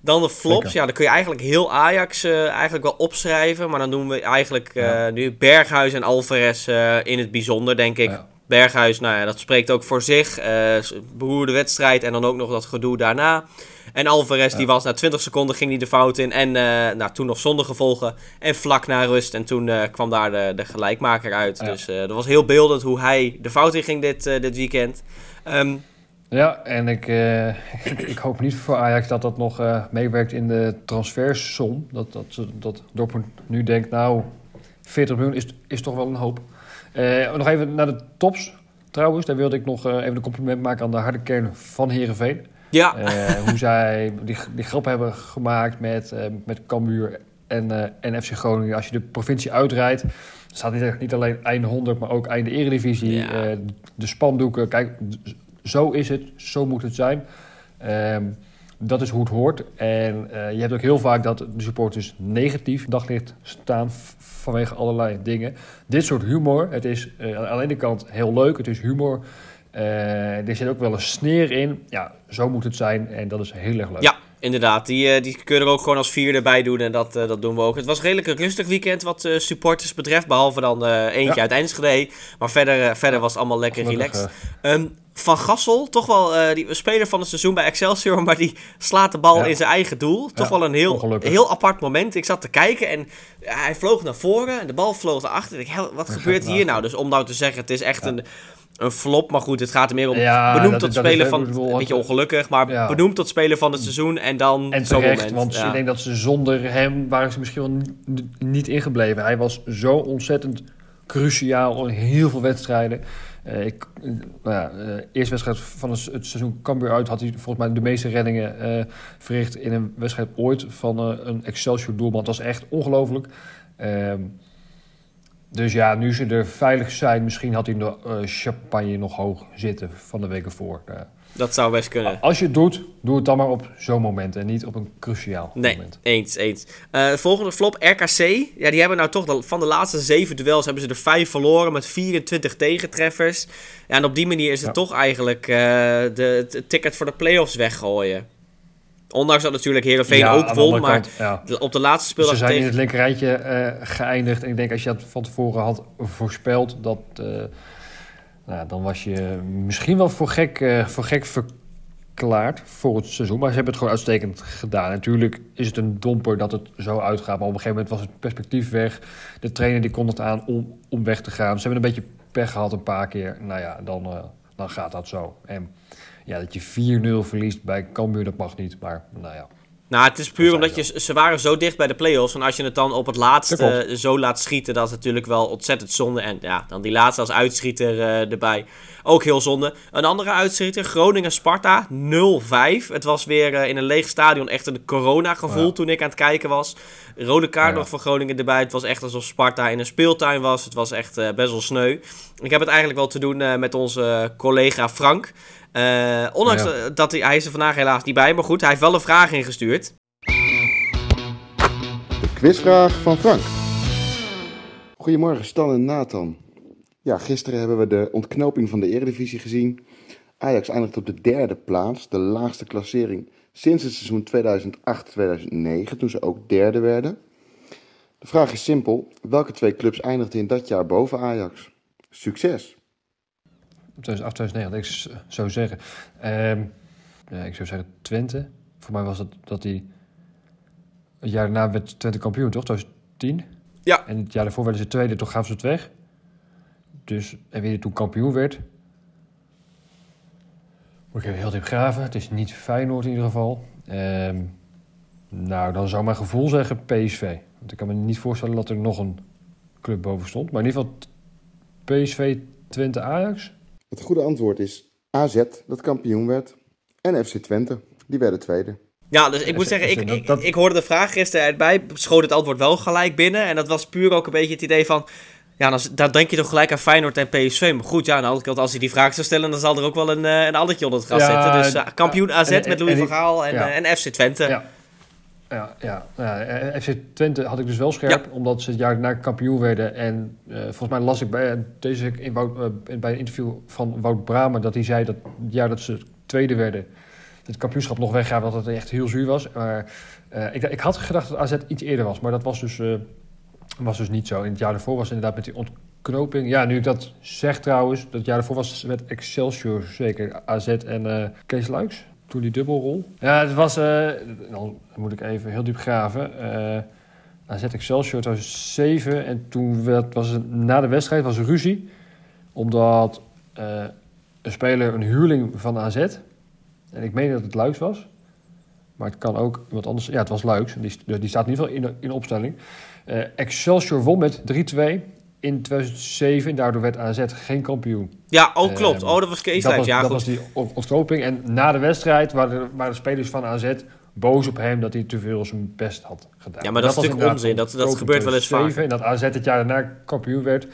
Dan de flops. Ja, dan kun je eigenlijk heel Ajax uh, eigenlijk wel opschrijven. Maar dan doen we eigenlijk uh, ja. nu Berghuis en Alvarez uh, in het bijzonder, denk ik. Ja. Berghuis, nou ja, dat spreekt ook voor zich. beroerde wedstrijd en dan ook nog dat gedoe daarna. En Alvarez, die was na 20 seconden ging hij de fout in. En nou, toen nog zonder gevolgen. En vlak na rust. En toen kwam daar de, de gelijkmaker uit. Dus dat was heel beeldend hoe hij de fout in ging dit, dit weekend. Um, ja, en ik, uh, ik hoop niet voor Ajax dat dat nog uh, meewerkt in de transfersom. Dat, dat, dat Dortmund nu denkt, nou, 40 miljoen is, is toch wel een hoop. Uh, nog even naar de tops trouwens. Daar wilde ik nog even een compliment maken aan de harde kern van Herenveen. Ja. hoe zij die, die grap hebben gemaakt met, met Cambuur en, en FC Groningen. Als je de provincie uitrijdt, staat niet, niet alleen einde 100, maar ook einde eredivisie. Ja. De spandoeken, kijk, zo is het, zo moet het zijn. Um, dat is hoe het hoort. En uh, je hebt ook heel vaak dat de supporters negatief daglicht staan vanwege allerlei dingen. Dit soort humor, het is uh, aan de ene kant heel leuk, het is humor. Uh, er zit ook wel een sneer in. Ja, zo moet het zijn en dat is heel erg leuk. Inderdaad. Die, uh, die kunnen er ook gewoon als vierde bij doen en dat, uh, dat doen we ook. Het was redelijk een rustig weekend wat uh, supporters betreft, behalve dan eentje ja. uit Enschede. Maar verder, verder was het allemaal lekker Gelukkig, relaxed. Um, van Gassel, toch wel uh, die speler van het seizoen bij Excelsior, maar die slaat de bal ja. in zijn eigen doel. Toch Ja, wel een heel, heel apart moment. Ik zat te kijken en hij vloog naar voren en de bal vloog naar achter. Ik wat gebeurt hier nou? Dus om nou te zeggen, het is echt een, een flop. Maar goed, het gaat er meer om Ja, benoemd tot speler van, bedoel, een beetje ongelukkig, maar Ja. benoemd tot speler van het seizoen en dan En zo'n moment. want ja. ik denk dat ze zonder hem waren ze misschien wel ni- niet ingebleven. Hij was zo ontzettend cruciaal in heel veel wedstrijden. Eh, ik, eh, nou ja, eh, eerste wedstrijd van het, het seizoen Cambuur uit had hij volgens mij de meeste reddingen verricht in een wedstrijd ooit van een Excelsior doelman. Dat was echt ongelooflijk. Ehm, dus ja, nu ze er veilig zijn, misschien had hij de eh, champagne nog hoog zitten van de weken voor. Eh, Dat zou best kunnen. als je het doet, doe het dan maar op zo'n moment en niet op een cruciaal Nee, moment. eens, eens. Eh, volgende flop, RKC. Ja, die hebben nou toch de- van de laatste zeven duels hebben ze er vijf verloren met 24 tegentreffers. Ja, en op die manier is het Ja. toch eigenlijk de, het ticket voor de play-offs weggooien. Ondanks dat natuurlijk Heerenveen Ja, ook won, maar kant, ja. de- op de laatste Ze speeldag zijn in het linkerrijtje eh, geëindigd. En ik denk als je dat van tevoren had voorspeld, dat, eh, nou, dan was je misschien wel voor gek, eh, voor gek verklaard voor het seizoen. Maar ze hebben het gewoon uitstekend gedaan. Natuurlijk is het een domper dat het zo uitgaat. Maar op een gegeven moment was het perspectief weg. De trainer die kon het aan om, om weg te gaan. Ze hebben een beetje pech gehad een paar keer. Nou ja, dan, dan gaat dat zo. En ja, dat je 4-0 verliest bij Cambuur, dat mag niet. Maar nou ja. Nou, het is puur Dat omdat je, ze waren zo dicht bij de play-offs. En als je het dan op het laatste zo laat schieten, dat is natuurlijk wel ontzettend zonde. En ja, dan die laatste als uitschieter eh, erbij. Ook heel zonde. Een andere uitschieter, Groningen-Sparta, 0-5. Het was weer eh, in een leeg stadion echt een corona-gevoel Ja. toen ik aan het kijken was. Rode kaart Ja. nog voor Groningen erbij. Het was echt alsof Sparta in een speeltuin was. Het was echt eh, best wel sneu. Ik heb het eigenlijk wel te doen met onze collega Frank. Eh, ondanks Ja. eh, dat hij, hij is er vandaag helaas niet bij, maar goed, hij heeft wel een vraag ingestuurd. De quizvraag van Frank. Goedemorgen Stan en Nathan. Ja, gisteren hebben we de ontknoping van de Eredivisie gezien. Ajax eindigt op de derde plaats, de laagste klassering sinds het seizoen 2008-2009, toen ze ook derde werden. De vraag is simpel, welke twee clubs eindigden in dat jaar boven Ajax? Succes! 2008, 2009, dat ik zou zeggen. Ehm, ja, ik zou zeggen Twente. Voor mij was het dat hij... Het jaar daarna werd Twente kampioen, toch? 2010? Ja. En het jaar daarvoor werden ze tweede, toch gaven ze het weg. Dus, en wie er toen kampioen werd... Moet ik even heel diep graven. Het is niet Feyenoord in ieder geval. Ehm, nou, dan zou mijn gevoel zeggen PSV. Want ik kan me niet voorstellen dat er nog een club boven stond. Maar in ieder geval PSV, Twente, Ajax... Het goede antwoord is AZ, dat kampioen werd, en FC Twente, die werden tweede. Ja, dus ik moet zeggen, ik, ik, hoorde de vraag gisteren erbij, schoot het antwoord wel gelijk binnen. En dat was puur ook een beetje het idee van, ja, dan, dan denk je toch gelijk aan Feyenoord en PSV. Maar goed, ja, kant, als hij die vraag zou stellen, dan zal er ook wel een, eh, een allertje onder het gras Ja, zitten. Dus eh, kampioen AZ en- en- met Louis en van Gaal en, ja. eh, en FC Twente. Ja. Ja, ja, ja. eh, FC Twente had ik dus wel scherp, omdat ze het jaar daarna kampioen werden. En eh, volgens mij las ik bij, deze week in Wout, eh, bij een interview van Wout Bramer dat hij zei dat het jaar dat ze tweede werden, het kampioenschap nog weggaat, dat het echt heel zuur was. Maar eh, ik, ik had gedacht dat AZ iets eerder was, maar dat was dus, eh, was dus niet zo. In het jaar daarvoor was inderdaad met die ontknoping. Ja, nu ik dat zeg trouwens, dat jaar daarvoor was met Excelsior zeker AZ en eh, Kees Luiks. Toen die dubbelrol. Ja, het was... eh, dan moet ik even heel diep graven. Eh AZ Excelsior 2007. En toen werd, was het na de wedstrijd was er ruzie. Omdat eh, een speler een huurling van AZ... En ik meen dat het Luiks was. Maar het kan ook iemand anders... Ja, het was Luiks. Die, die staat in ieder geval in in opstelling. Eh, Excelsior won met 3-2 in 2007. En daardoor werd AZ geen kampioen. Ja, oh klopt. Ehm, Oh, dat was Kees dat was, Ja, dat goed. was die on- ontknoping. En na de wedstrijd waren, de- waren de spelers van AZ boos op hem dat hij te veel zijn best had gedaan. Ja, maar dat is natuurlijk onzin. Dat- dat ook gebeurt wel eens 2007 En dat AZ het jaar daarna kampioen werd.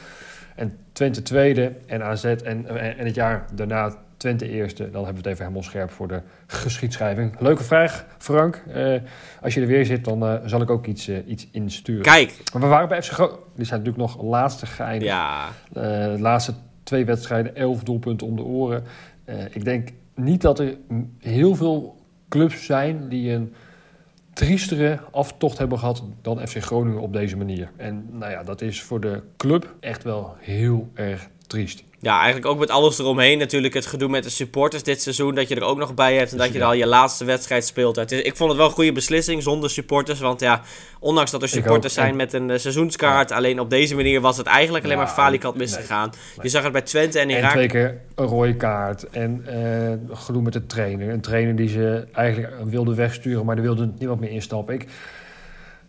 En Twente tweede en AZ en, en, en het jaar daarna Twente eerste. Dan hebben we het even helemaal scherp voor de geschiedschrijving. Leuke vraag, Frank. Eh, als je er weer zit, dan eh, zal ik ook iets, eh, iets insturen. Kijk, Maar we waren bij FC Groningen. Die zijn natuurlijk nog laatste geëindigd. ja. De laatste twee wedstrijden, elf doelpunten om de oren. Ik denk niet dat er heel veel clubs zijn die een triestere aftocht hebben gehad dan FC Groningen op deze manier. En nou ja, dat is voor de club echt wel heel erg triest. Ja, eigenlijk ook met alles eromheen. Natuurlijk het gedoe met de supporters dit seizoen. Dat je er ook nog bij hebt. En dat je er al je laatste wedstrijd speelt. Het is, ik vond het wel een goede beslissing zonder supporters. Want ja, ondanks dat er supporters. En- zijn met een eh, seizoenskaart. Alleen op deze manier was het eigenlijk alleen Ja, maar falikant nee, misgegaan. nee. Je zag het bij Twente en En Irak. twee keer een rode kaart. En eh gedoe met de trainer. Een trainer die ze eigenlijk wilde wegsturen, maar er wilde niemand meer instappen. Ik,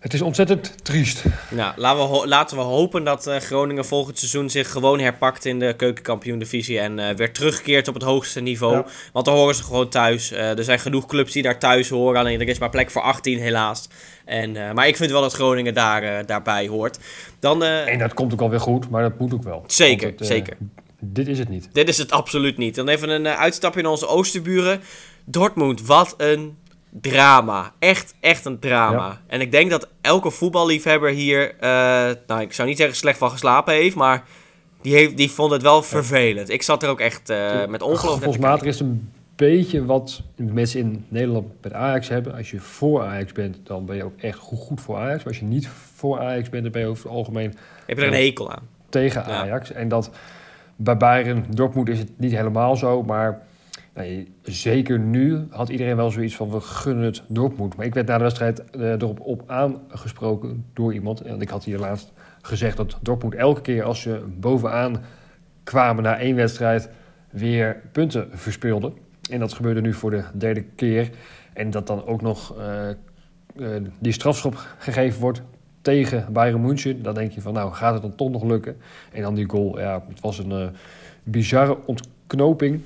het is ontzettend triest. Nou, laten we, laten we hopen dat eh, Groningen volgend seizoen zich gewoon herpakt in de keukenkampioen-divisie. En eh, weer terugkeert op het hoogste niveau. Ja. Want daar horen ze gewoon thuis. Eh, er zijn genoeg clubs die daar thuis horen. Alleen er is maar plek voor 18 helaas. En, maar ik vind wel dat Groningen daar, daarbij hoort. Dan, En dat komt ook alweer goed, maar dat moet ook wel. Zeker, het, zeker. Dit is het niet. Dit is het absoluut niet. Dan even een uitstapje naar onze oosterburen. Dortmund, wat een drama. Echt, echt een drama. Ja. En ik denk dat elke voetballiefhebber hier, eh, nou ik zou niet zeggen slecht van geslapen heeft, maar die, heeft, die vond het wel vervelend. Ik zat er ook echt eh, met ongeloof Gevoelsmatig is een beetje wat mensen in Nederland met Ajax hebben. Als je voor Ajax bent, dan ben je ook echt goed, goed voor Ajax. Maar als je niet voor Ajax bent, dan ben je over het algemeen. Heb je er een hekel aan? tegen Ja. Ajax. En dat bij Bayern Dortmund is het niet helemaal zo, maar nee, zeker nu had iedereen wel zoiets van we gunnen het Dortmund. Maar ik werd na de wedstrijd eh, erop op aangesproken door iemand. En ik had hier laatst gezegd dat Dortmund elke keer als ze bovenaan kwamen na één wedstrijd weer punten verspeelde. En dat gebeurde nu voor de derde keer. En dat dan ook nog eh, eh, die strafschop gegeven wordt tegen Bayern München. Dan denk je van, nou, gaat het dan toch nog lukken? En dan die goal, ja, het was een bizarre ontknoping.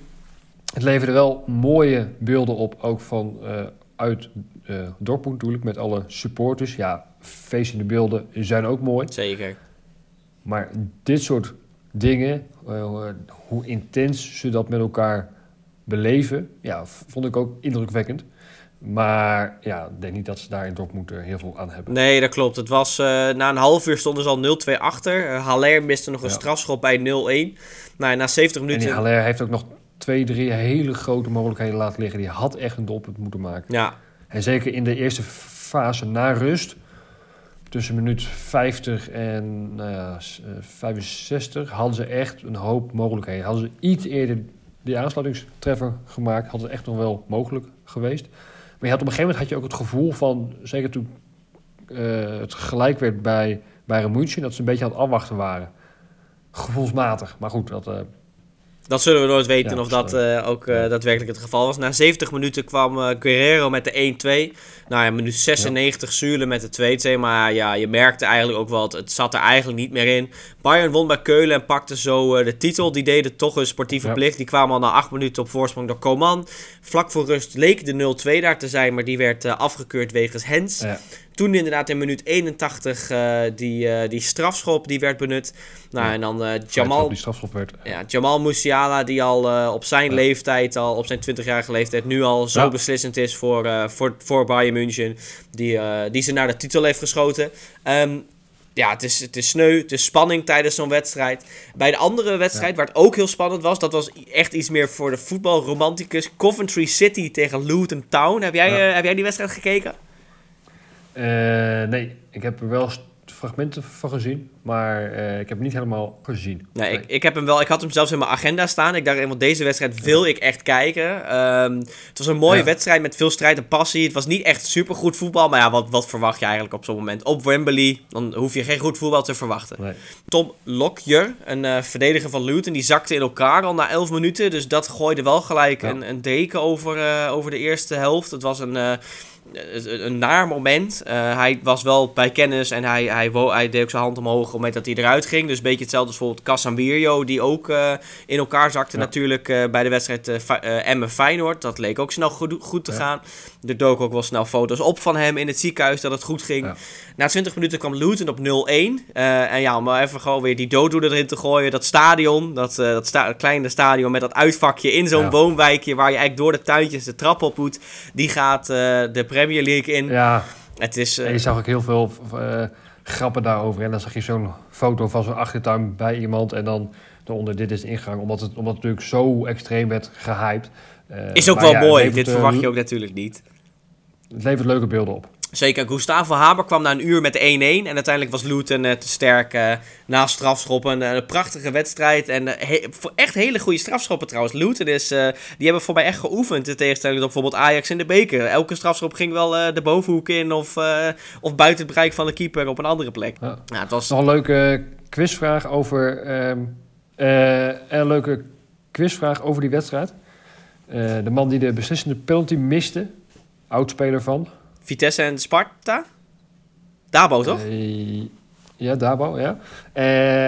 Het leverde wel mooie beelden op, ook van eh, uit eh Dortmund natuurlijk, met alle supporters. Ja, feestende beelden zijn ook mooi. Zeker. Maar dit soort dingen, eh, hoe intens ze dat met elkaar beleven, ja, vond ik ook indrukwekkend. Maar ja, ik denk niet dat ze daar in Dortmund er heel veel aan hebben. Nee, dat klopt. Het was, na een half uur stonden ze al 0-2 achter. Uh, Haller miste nog een Ja. strafschop bij 0-1. Nou, en na 70 En die minuten... Haller heeft ook nog twee, drie hele grote mogelijkheden laten liggen. Die had echt een doelpunt moeten maken. Ja, En zeker in de eerste fase na rust, tussen minuut 50 en nou ja, s- eh, 65, hadden ze echt een hoop mogelijkheden. Hadden ze iets eerder die aansluitingstreffer gemaakt, had het echt nog wel mogelijk geweest. Maar je had op een gegeven moment had je ook het gevoel van, zeker toen eh, het gelijk werd bij Bayern München, dat ze een beetje aan het afwachten waren. Gevoelsmatig. Maar goed, dat, eh, Dat zullen we nooit weten Ja, of dat eh, ook eh, daadwerkelijk het geval was. Na 70 minuten kwam eh, Guerrero met de 1-2. Nou ja, minuut 96 Zule met de 2-2. Maar ja, je merkte eigenlijk ook wel, het, het zat er eigenlijk niet meer in. Bayern won bij Keulen en pakte zo de titel. Die deden toch een sportieve Ja. plicht. Die kwamen al na 8 minuten op voorsprong door Coman. Vlak voor rust leek de 0-2 daar te zijn, maar die werd afgekeurd wegens Hens. Toen inderdaad in minuut 81 eh, die, eh, die strafschop die werd benut. Nou, Ja. en dan eh, Jamal... Die strafschop werd. ja, Jamal Musiala, die al op zijn Ja. leeftijd, al op zijn 20-jarige leeftijd, nu al zo Ja. beslissend is voor, voor, voor Bayern München. Die, die ze naar de titel heeft geschoten. Ehm, ja, het is, het is sneu, het is spanning tijdens zo'n wedstrijd. Bij de andere wedstrijd, waar het ook heel spannend was, dat was echt iets meer voor de voetbalromanticus. Coventry City tegen Luton Town. Heb jij, Ja. heb jij die wedstrijd gekeken? Eh, nee, ik heb er wel fragmenten van gezien, maar eh, ik heb het niet helemaal gezien. Nee, Ik, ik, heb hem wel, ik had hem zelfs in mijn agenda staan. Ik dacht, want deze wedstrijd wil ik echt kijken. Ehm, het was een mooie Ja. wedstrijd met veel strijd en passie. Het was niet echt supergoed voetbal. Maar ja, wat, wat verwacht je eigenlijk op zo'n moment? Op Wembley, dan hoef je geen goed voetbal te verwachten. Nee. Tom Lokjer, een eh, verdediger van Luton, die zakte in elkaar al na 11 minuten. Dus dat gooide wel gelijk Ja. een, een deken over, over de eerste helft. Het was een, een, naar moment. Eh, hij was wel bij kennis en hij, hij, hij deed ook zijn hand omhoog op het moment dat hij eruit ging. Dus een beetje hetzelfde als bijvoorbeeld Casemiro, die ook eh, in elkaar zakte Ja. natuurlijk eh, bij de wedstrijd eh, Emmen-Feyenoord. Dat leek ook snel goed, goed te Ja. gaan. Er doken ook wel snel foto's op van hem in het ziekenhuis dat het goed ging. Ja. Na 20 minuten kwam Luton op 0-1. Eh, en ja, om even gewoon weer die dooddoener erin te gooien. Dat stadion, dat, dat sta- kleine stadion met dat uitvakje in zo'n woonwijkje... waar je eigenlijk door de tuintjes de trap op moet. Die gaat de Premier League in. Ja, Het is... eh, en je zag ook heel veel eh, grappen daarover. En dan zag je zo'n foto van zo'n achtertuin bij iemand. En dan daaronder dit is de ingang. Omdat het, omdat het natuurlijk zo extreem werd gehyped. Eh, is ook wel ja, mooi. Dit eh, verwacht je ook natuurlijk niet. Het levert leuke beelden op. Zeker, Gustavo Haber kwam na een uur met 1-1. En uiteindelijk was Luton eh, te sterk eh, na strafschoppen. Een, een prachtige wedstrijd. En eh, he- echt hele goede strafschoppen trouwens. Luton is, eh, die hebben voor mij echt geoefend. In tegenstelling tot bijvoorbeeld Ajax in de beker. Elke strafschop ging wel eh, de bovenhoek in. Of, eh, of buiten het bereik van de keeper op een andere plek. Ja. Ja, het was... Nog een leuke quizvraag over. ehm, eh, een leuke quizvraag over die wedstrijd. Eh, de man die de beslissende penalty miste, oudspeler van. Vitesse en Sparta? Dabo, toch? Eh, ja, Dabo, ja. Eh,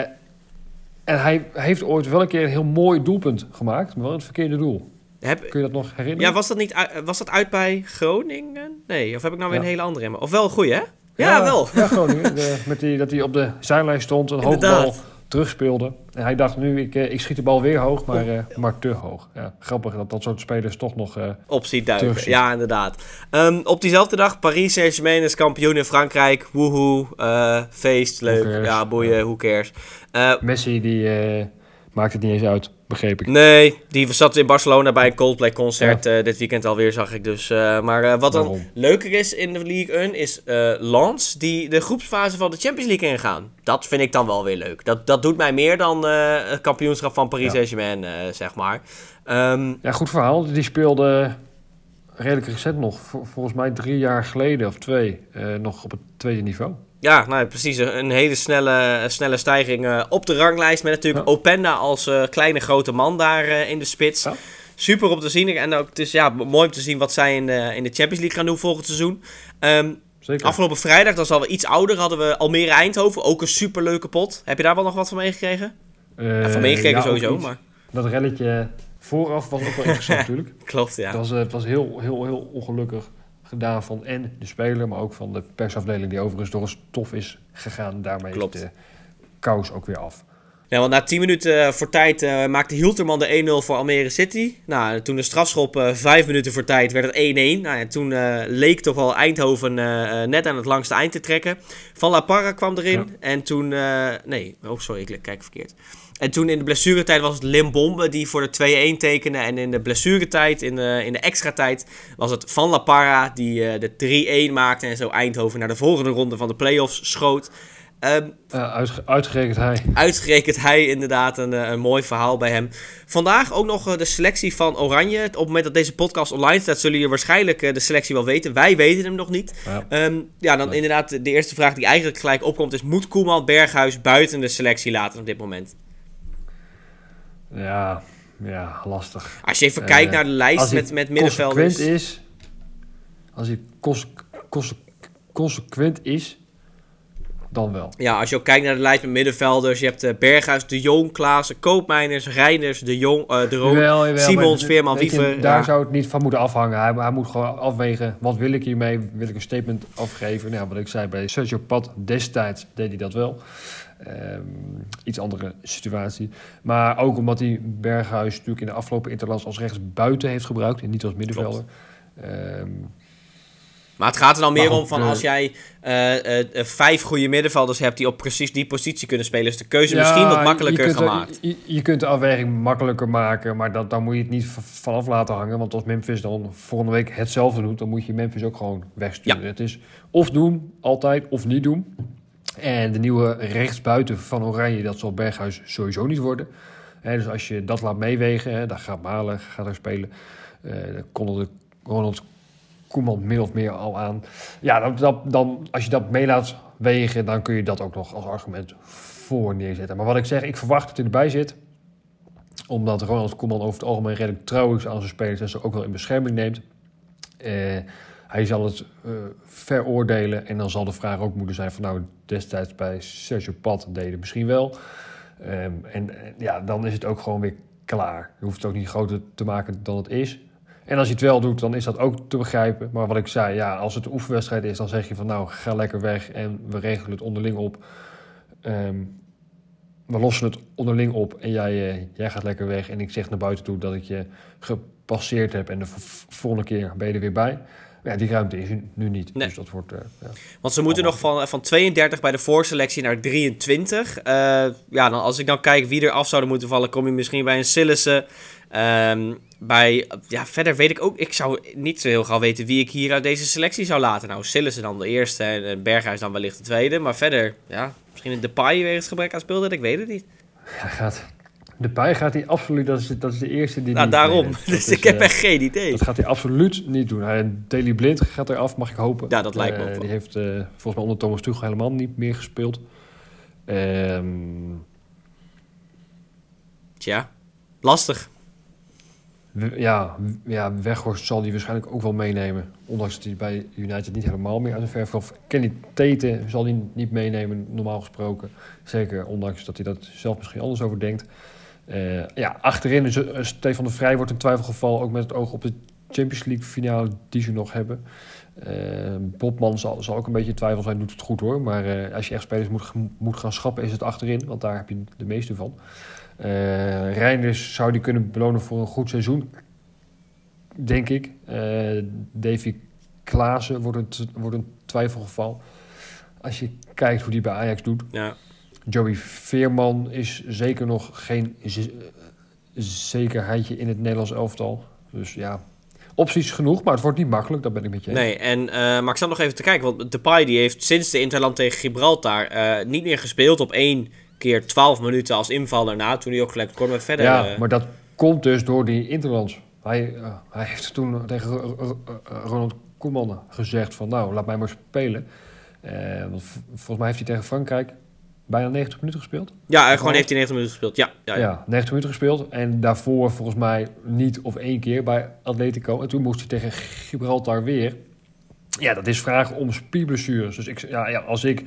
en hij heeft ooit wel een keer een heel mooi doelpunt gemaakt, maar wel het verkeerde doel. Heb, Kun je dat nog herinneren? ja, was dat, niet, uit- was dat uit bij Groningen? Nee, of heb ik nou weer Ja. een hele andere in me? Of wel een goeie, hè? Ja, wel. Ja, Groningen. De, met die, dat hij op de zijlijn stond, een hoge Inderdaad. bal terugspeelde. En hij dacht nu, ik, eh, ik schiet de bal weer hoog, maar, eh, maar te hoog. Ja, grappig dat dat soort spelers toch nog... eh, op ziet duiken. Ja, inderdaad. Ehm, op diezelfde dag, Paris Saint-Germain is kampioen in Frankrijk. Woehoe, eh, feest, leuk. Ja, boeien, who cares. Messi die maakt het niet eens uit, begreep ik. nee, die zat in Barcelona bij een Coldplay-concert eh, dit weekend alweer, zag ik dus. Eh, maar eh, wat dan leuker is in de League 1, is Lens, die de groepsfase van de Champions League ingaan. Dat vind ik dan wel weer leuk. Dat, dat doet mij meer dan het kampioenschap van Paris Ja. Saint-Germain, zeg maar. Ehm, Ja, goed verhaal. Die speelde redelijk recent nog, vol- volgens mij drie jaar geleden of twee, nog op het tweede niveau. Ja, nou precies. Een hele snelle, snelle stijging eh, op de ranglijst. Met natuurlijk Ja. Openda als eh, kleine grote man daar eh, in de spits. Ja. Super om te zien. En ook, het is ja, mooi om te zien wat zij in de, in de Champions League gaan doen volgend seizoen. Ehm, Zeker. afgelopen vrijdag, dat is alweer iets ouder, hadden we Almere Eindhoven. Ook een superleuke pot. Heb je daar wel nog wat van meegekregen? Ja, van meegekregen ja, sowieso, maar Dat relletje vooraf was ook wel interessant natuurlijk. klopt ja. Het was, het was heel, heel, heel ongelukkig gedaan van en de speler, maar ook van de persafdeling die overigens door een stof is gegaan. Daarmee Klopt. is de kous ook weer af. Ja, want na 10 minuten eh, voor tijd eh, maakte Hilterman de 1-0 voor Almere City. Nou, toen de strafschop eh 5 minuten voor tijd werd het 1-1. Nou, ja, toen leek toch wel Eindhoven net aan het langste eind te trekken. Van La Parra kwam erin. Ja. En toen... nee, oh sorry, ik kijk verkeerd. En toen in de blessuretijd was het Lim Bombe die voor de 2-1 tekende. En in de blessuretijd, in de, in de extra tijd, was het Van La Parra die eh, de 3-1 maakte. En zo Eindhoven naar de volgende ronde van de play-offs schoot. Ehm, Eh, uitge- uitgerekend hij. Uitgerekend hij inderdaad een, eh, een mooi verhaal bij hem. Vandaag ook nog eh, de selectie van Oranje. Op het moment dat deze podcast online staat, zullen jullie waarschijnlijk de selectie wel weten. Wij weten hem nog niet. Ja. Ehm, ja, dan inderdaad de eerste vraag die eigenlijk gelijk opkomt is... Moet Koeman Berghuis buiten de selectie laten op dit moment? Ja, ja, lastig. Als je even Eh, kijkt naar de lijst met, met middenvelders... is, als hij cons- cons- consequent is, dan wel. Ja, als je ook kijkt naar de lijst met middenvelders... Je hebt eh, Berghuis, De Jong, Klaassen, Koopmeiners, Reiners, De Jong, eh, De Roon... Simons, Veerman, Wiever, Daar ja. zou het niet van moeten afhangen. Hij, hij moet gewoon afwegen, wat wil ik hiermee? Wil ik een statement afgeven? Nou, wat ik zei, bij Sergio Pat destijds deed hij dat wel. Ehm, iets andere situatie. Maar ook omdat hij Berghuis natuurlijk in de afgelopen interlands als rechtsbuiten heeft gebruikt en niet als middenvelder. Ehm, Maar het gaat er dan meer goed, om van als jij eh, eh, eh, vijf goede middenvelders hebt die op precies die positie kunnen spelen, is de keuze misschien wat makkelijker je er- gemaakt. Je, je kunt de afweging makkelijker maken, maar dat, daar moet je het niet vanaf laten hangen. Want als Memphis dan volgende week hetzelfde doet, dan moet je Memphis ook gewoon wegsturen. Ja. Het is of doen, altijd, of niet doen. En de nieuwe rechtsbuiten van Oranje, dat zal Berghuis sowieso niet worden. Dus als je dat laat meewegen, dan gaat Malen gaat er spelen. Eh dan kon de Ronald Koeman min of meer al aan. Ja, dan, dan, als je dat mee laat wegen, dan kun je dat ook nog als argument voor neerzetten. Maar wat ik zeg, ik verwacht dat hij erbij zit. Omdat Ronald Koeman over het algemeen redelijk trouw is aan zijn spelers en ze ook wel in bescherming neemt. Eh, hij zal het uh, veroordelen. En dan zal de vraag ook moeten zijn van nou, destijds bij Sergio Pat deden misschien wel. Um, en ja, dan is het ook gewoon weer klaar. Je hoeft het ook niet groter te maken dan het is. En als je het wel doet, dan is dat ook te begrijpen. Maar wat ik zei, ja, als het een oefenwedstrijd is, dan zeg je van nou, ga lekker weg en we regelen het onderling op. Um, we lossen het onderling op en jij, uh, jij gaat lekker weg. En ik zeg naar buiten toe dat ik je gepasseerd heb en de volgende keer ben je er weer bij. Ja, die ruimte is nu niet. Nee. Dus dat wordt. Uh, ja, Want ze moeten nog van, van 32 bij de voorselectie naar 23. Uh, ja, dan, als ik dan kijk wie er af zouden moeten vallen, kom je misschien bij een Sillissen. Um, bij, ja, verder weet ik ook, ik zou niet zo heel gauw weten wie ik hier uit deze selectie zou laten. Nou, Sillissen dan de eerste en Berghuis dan wellicht de tweede. Maar verder, ja, misschien een Depay weer het gebrek aan speelde, ik weet het niet. Ja, gaat. Depay gaat hij absoluut, dat is, dat is de eerste die Nou, daarom. Dus ik heb echt geen idee. Dat gaat hij absoluut niet doen. Hij, Daily Blind gaat eraf, mag ik hopen. Ja, dat lijkt me ook Die heeft uh, volgens mij onder Thomas Tuchel helemaal niet meer gespeeld. Um... Tja, lastig ja, ja, Weghorst zal die waarschijnlijk ook wel meenemen. Ondanks dat hij bij United niet helemaal meer uit de verf komt. Kenny Tete zal hij niet meenemen, normaal gesproken. Zeker, ondanks dat hij dat zelf misschien anders over denkt. Uh, ja, achterin is uh, Stefan de Vrij wordt een twijfelgeval. Ook met het oog op de Champions League finale die ze nog hebben. Uh, Bobman zal, zal ook een beetje twijfel zijn, doet het goed hoor. Maar als je echt spelers moet, moet gaan schappen, is het achterin. Want daar heb je de meeste van. Reinders zou die kunnen belonen voor een goed seizoen, denk ik. Davy Klaassen wordt een, wordt een twijfelgeval. Als je kijkt hoe die bij Ajax doet. Ja. Joey Veerman is zeker nog geen zekerheidje in het Nederlands elftal. Dus ja, opties genoeg, maar het wordt niet makkelijk, dat ben ik met je Nee, en, uh, maar ik zat nog even te kijken, want Depay die heeft sinds de Interland tegen Gibraltar uh, niet meer gespeeld op één keer 12 minuten als invaller na. Toen hij ook gelijk kort met verder... Ja, uh... maar dat komt dus door die Interlands. Hij, hij heeft toen tegen Ronald Koeman gezegd van... nou, laat mij maar spelen. Want volgens mij heeft hij tegen Frankrijk bijna 90 minuten gespeeld. Ja, gewoon heeft hij 90 minuten gespeeld. Ja, ja, ja. ja, 90 minuten gespeeld. En daarvoor volgens mij niet of één keer bij Atletico. En toen moest hij tegen Gibraltar weer. Ja, dat is vragen om spierblessures. Dus ik, ja, ja, als ik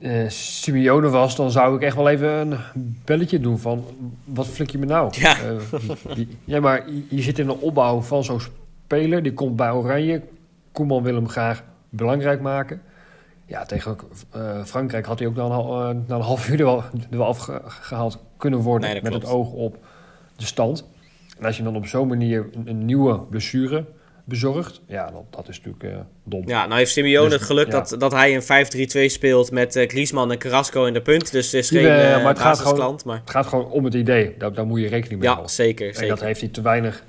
uh, Simeone was, dan zou ik echt wel even een belletje doen van... wat flik je me nou? Ja, uh, ja maar je zit in een opbouw van zo'n speler. Die komt bij Oranje. Koeman wil hem graag belangrijk maken. Ja, tegen uh, Frankrijk had hij ook na een, na een half uur er wel, er wel afgehaald kunnen worden... Nee, met het oog op de stand. En als je dan op zo'n manier een, een nieuwe blessure bezorgd. Ja, dat, dat is natuurlijk uh, dom. Ja, nou heeft Simeone dus, het geluk ja. dat, dat hij een 5-3-2 speelt met uh, Griezmann en Carrasco in de punt. Dus het is geen uh, maar het gaat gewoon, maar... Het gaat gewoon om het idee. Daar, daar moet je rekening mee ja, houden. Zeker, en zeker. dat heeft hij te weinig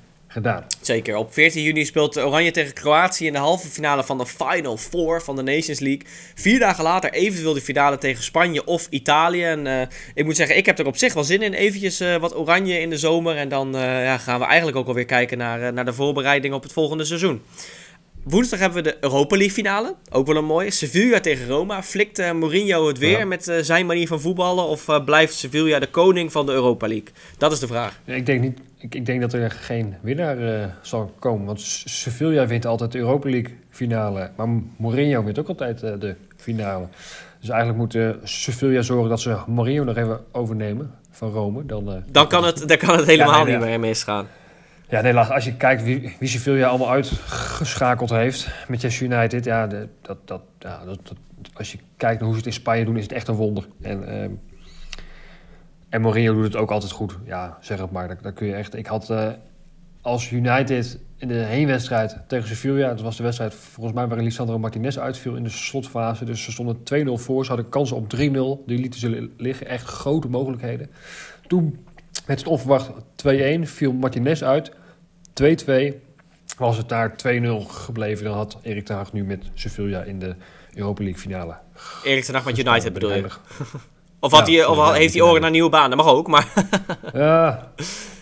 Zeker. Op 14 juni speelt Oranje tegen Kroatië in de halve finale van de Final Four van de Nations League. Vier dagen later eventueel de finale tegen Spanje of Italië. En uh, ik moet zeggen, ik heb er op zich wel zin in. Eventjes uh, wat Oranje in de zomer. En dan uh, ja, gaan we eigenlijk ook alweer kijken naar, naar de voorbereiding op het volgende seizoen. Woensdag hebben we de Europa League finale. Ook wel een mooie. Sevilla tegen Roma. Flikt uh, Mourinho het weer ja. met uh, zijn manier van voetballen? Of uh, blijft Sevilla de koning van de Europa League? Dat is de vraag. Ik denk, niet, ik, ik denk dat er geen winnaar zal komen. Want Sevilla wint altijd de Europa League finale. Maar Mourinho wint ook altijd de finale. Dus eigenlijk moet Sevilla zorgen dat ze Mourinho nog even overnemen van Rome. Dan, dan, kan, het, dan kan het helemaal ja, nee, niet meer misgaan. Ja, nee, als je kijkt wie, wie Sevilla allemaal uitgeschakeld heeft met Manchester United, ja, dat, dat, ja dat, als je kijkt naar hoe ze het in Spanje doen, is het echt een wonder. En, um, en Mourinho doet het ook altijd goed. Ja, zeg maar. Dat, kun je echt. Ik had uh, als United in de heenwedstrijd tegen Sevilla, dat was de wedstrijd volgens mij waarin Lisandro Martinez uitviel in de slotfase. Dus ze stonden 2-0 voor, ze hadden kansen op 3-0. Die lieten ze liggen, echt grote mogelijkheden. Toen met het onverwacht 2-1 viel Martinez uit. 2-2 was het daar 2-0 gebleven. Dan had Erik ten Hag nu met Sevilla in de Europa League finale. Erik ten Hag met United bedoel je? Of, had Ja, hij, of heeft hij oren naar nieuwe baan? Dat mag ook, maar... Ja,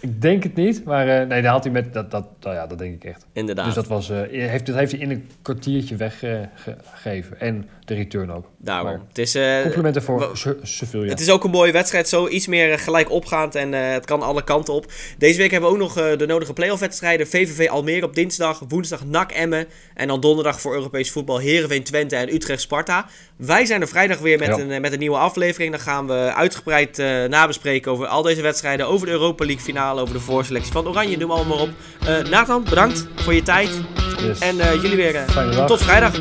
ik denk het niet. Maar eh, nee, daar had hij met... Dat, dat, nou ja, dat denk ik echt. Inderdaad. Dus dat was, eh, heeft, dat heeft hij in een kwartiertje weggegeven. en de return ook. Daarom. Maar Het is, eh, complimenten voor Sevilla. Het is ook een mooie wedstrijd, zo iets meer eh, gelijk opgaand en eh, het kan alle kanten op. Deze week hebben we ook nog eh, de nodige playoff wedstrijden. VVV Almere op dinsdag, woensdag NAC Emmen en dan donderdag voor Europees voetbal Heerenveen Twente en Utrecht Sparta. Wij zijn er vrijdag weer met, Ja. een, eh, met een nieuwe aflevering. Dan gaan we uitgebreid eh, nabespreken over al deze wedstrijden, over de Europa League finale, over de voorselectie van Oranje, noem allemaal maar op. Eh, Nathan, bedankt voor je tijd Yes. en eh, jullie weer tot vrijdag.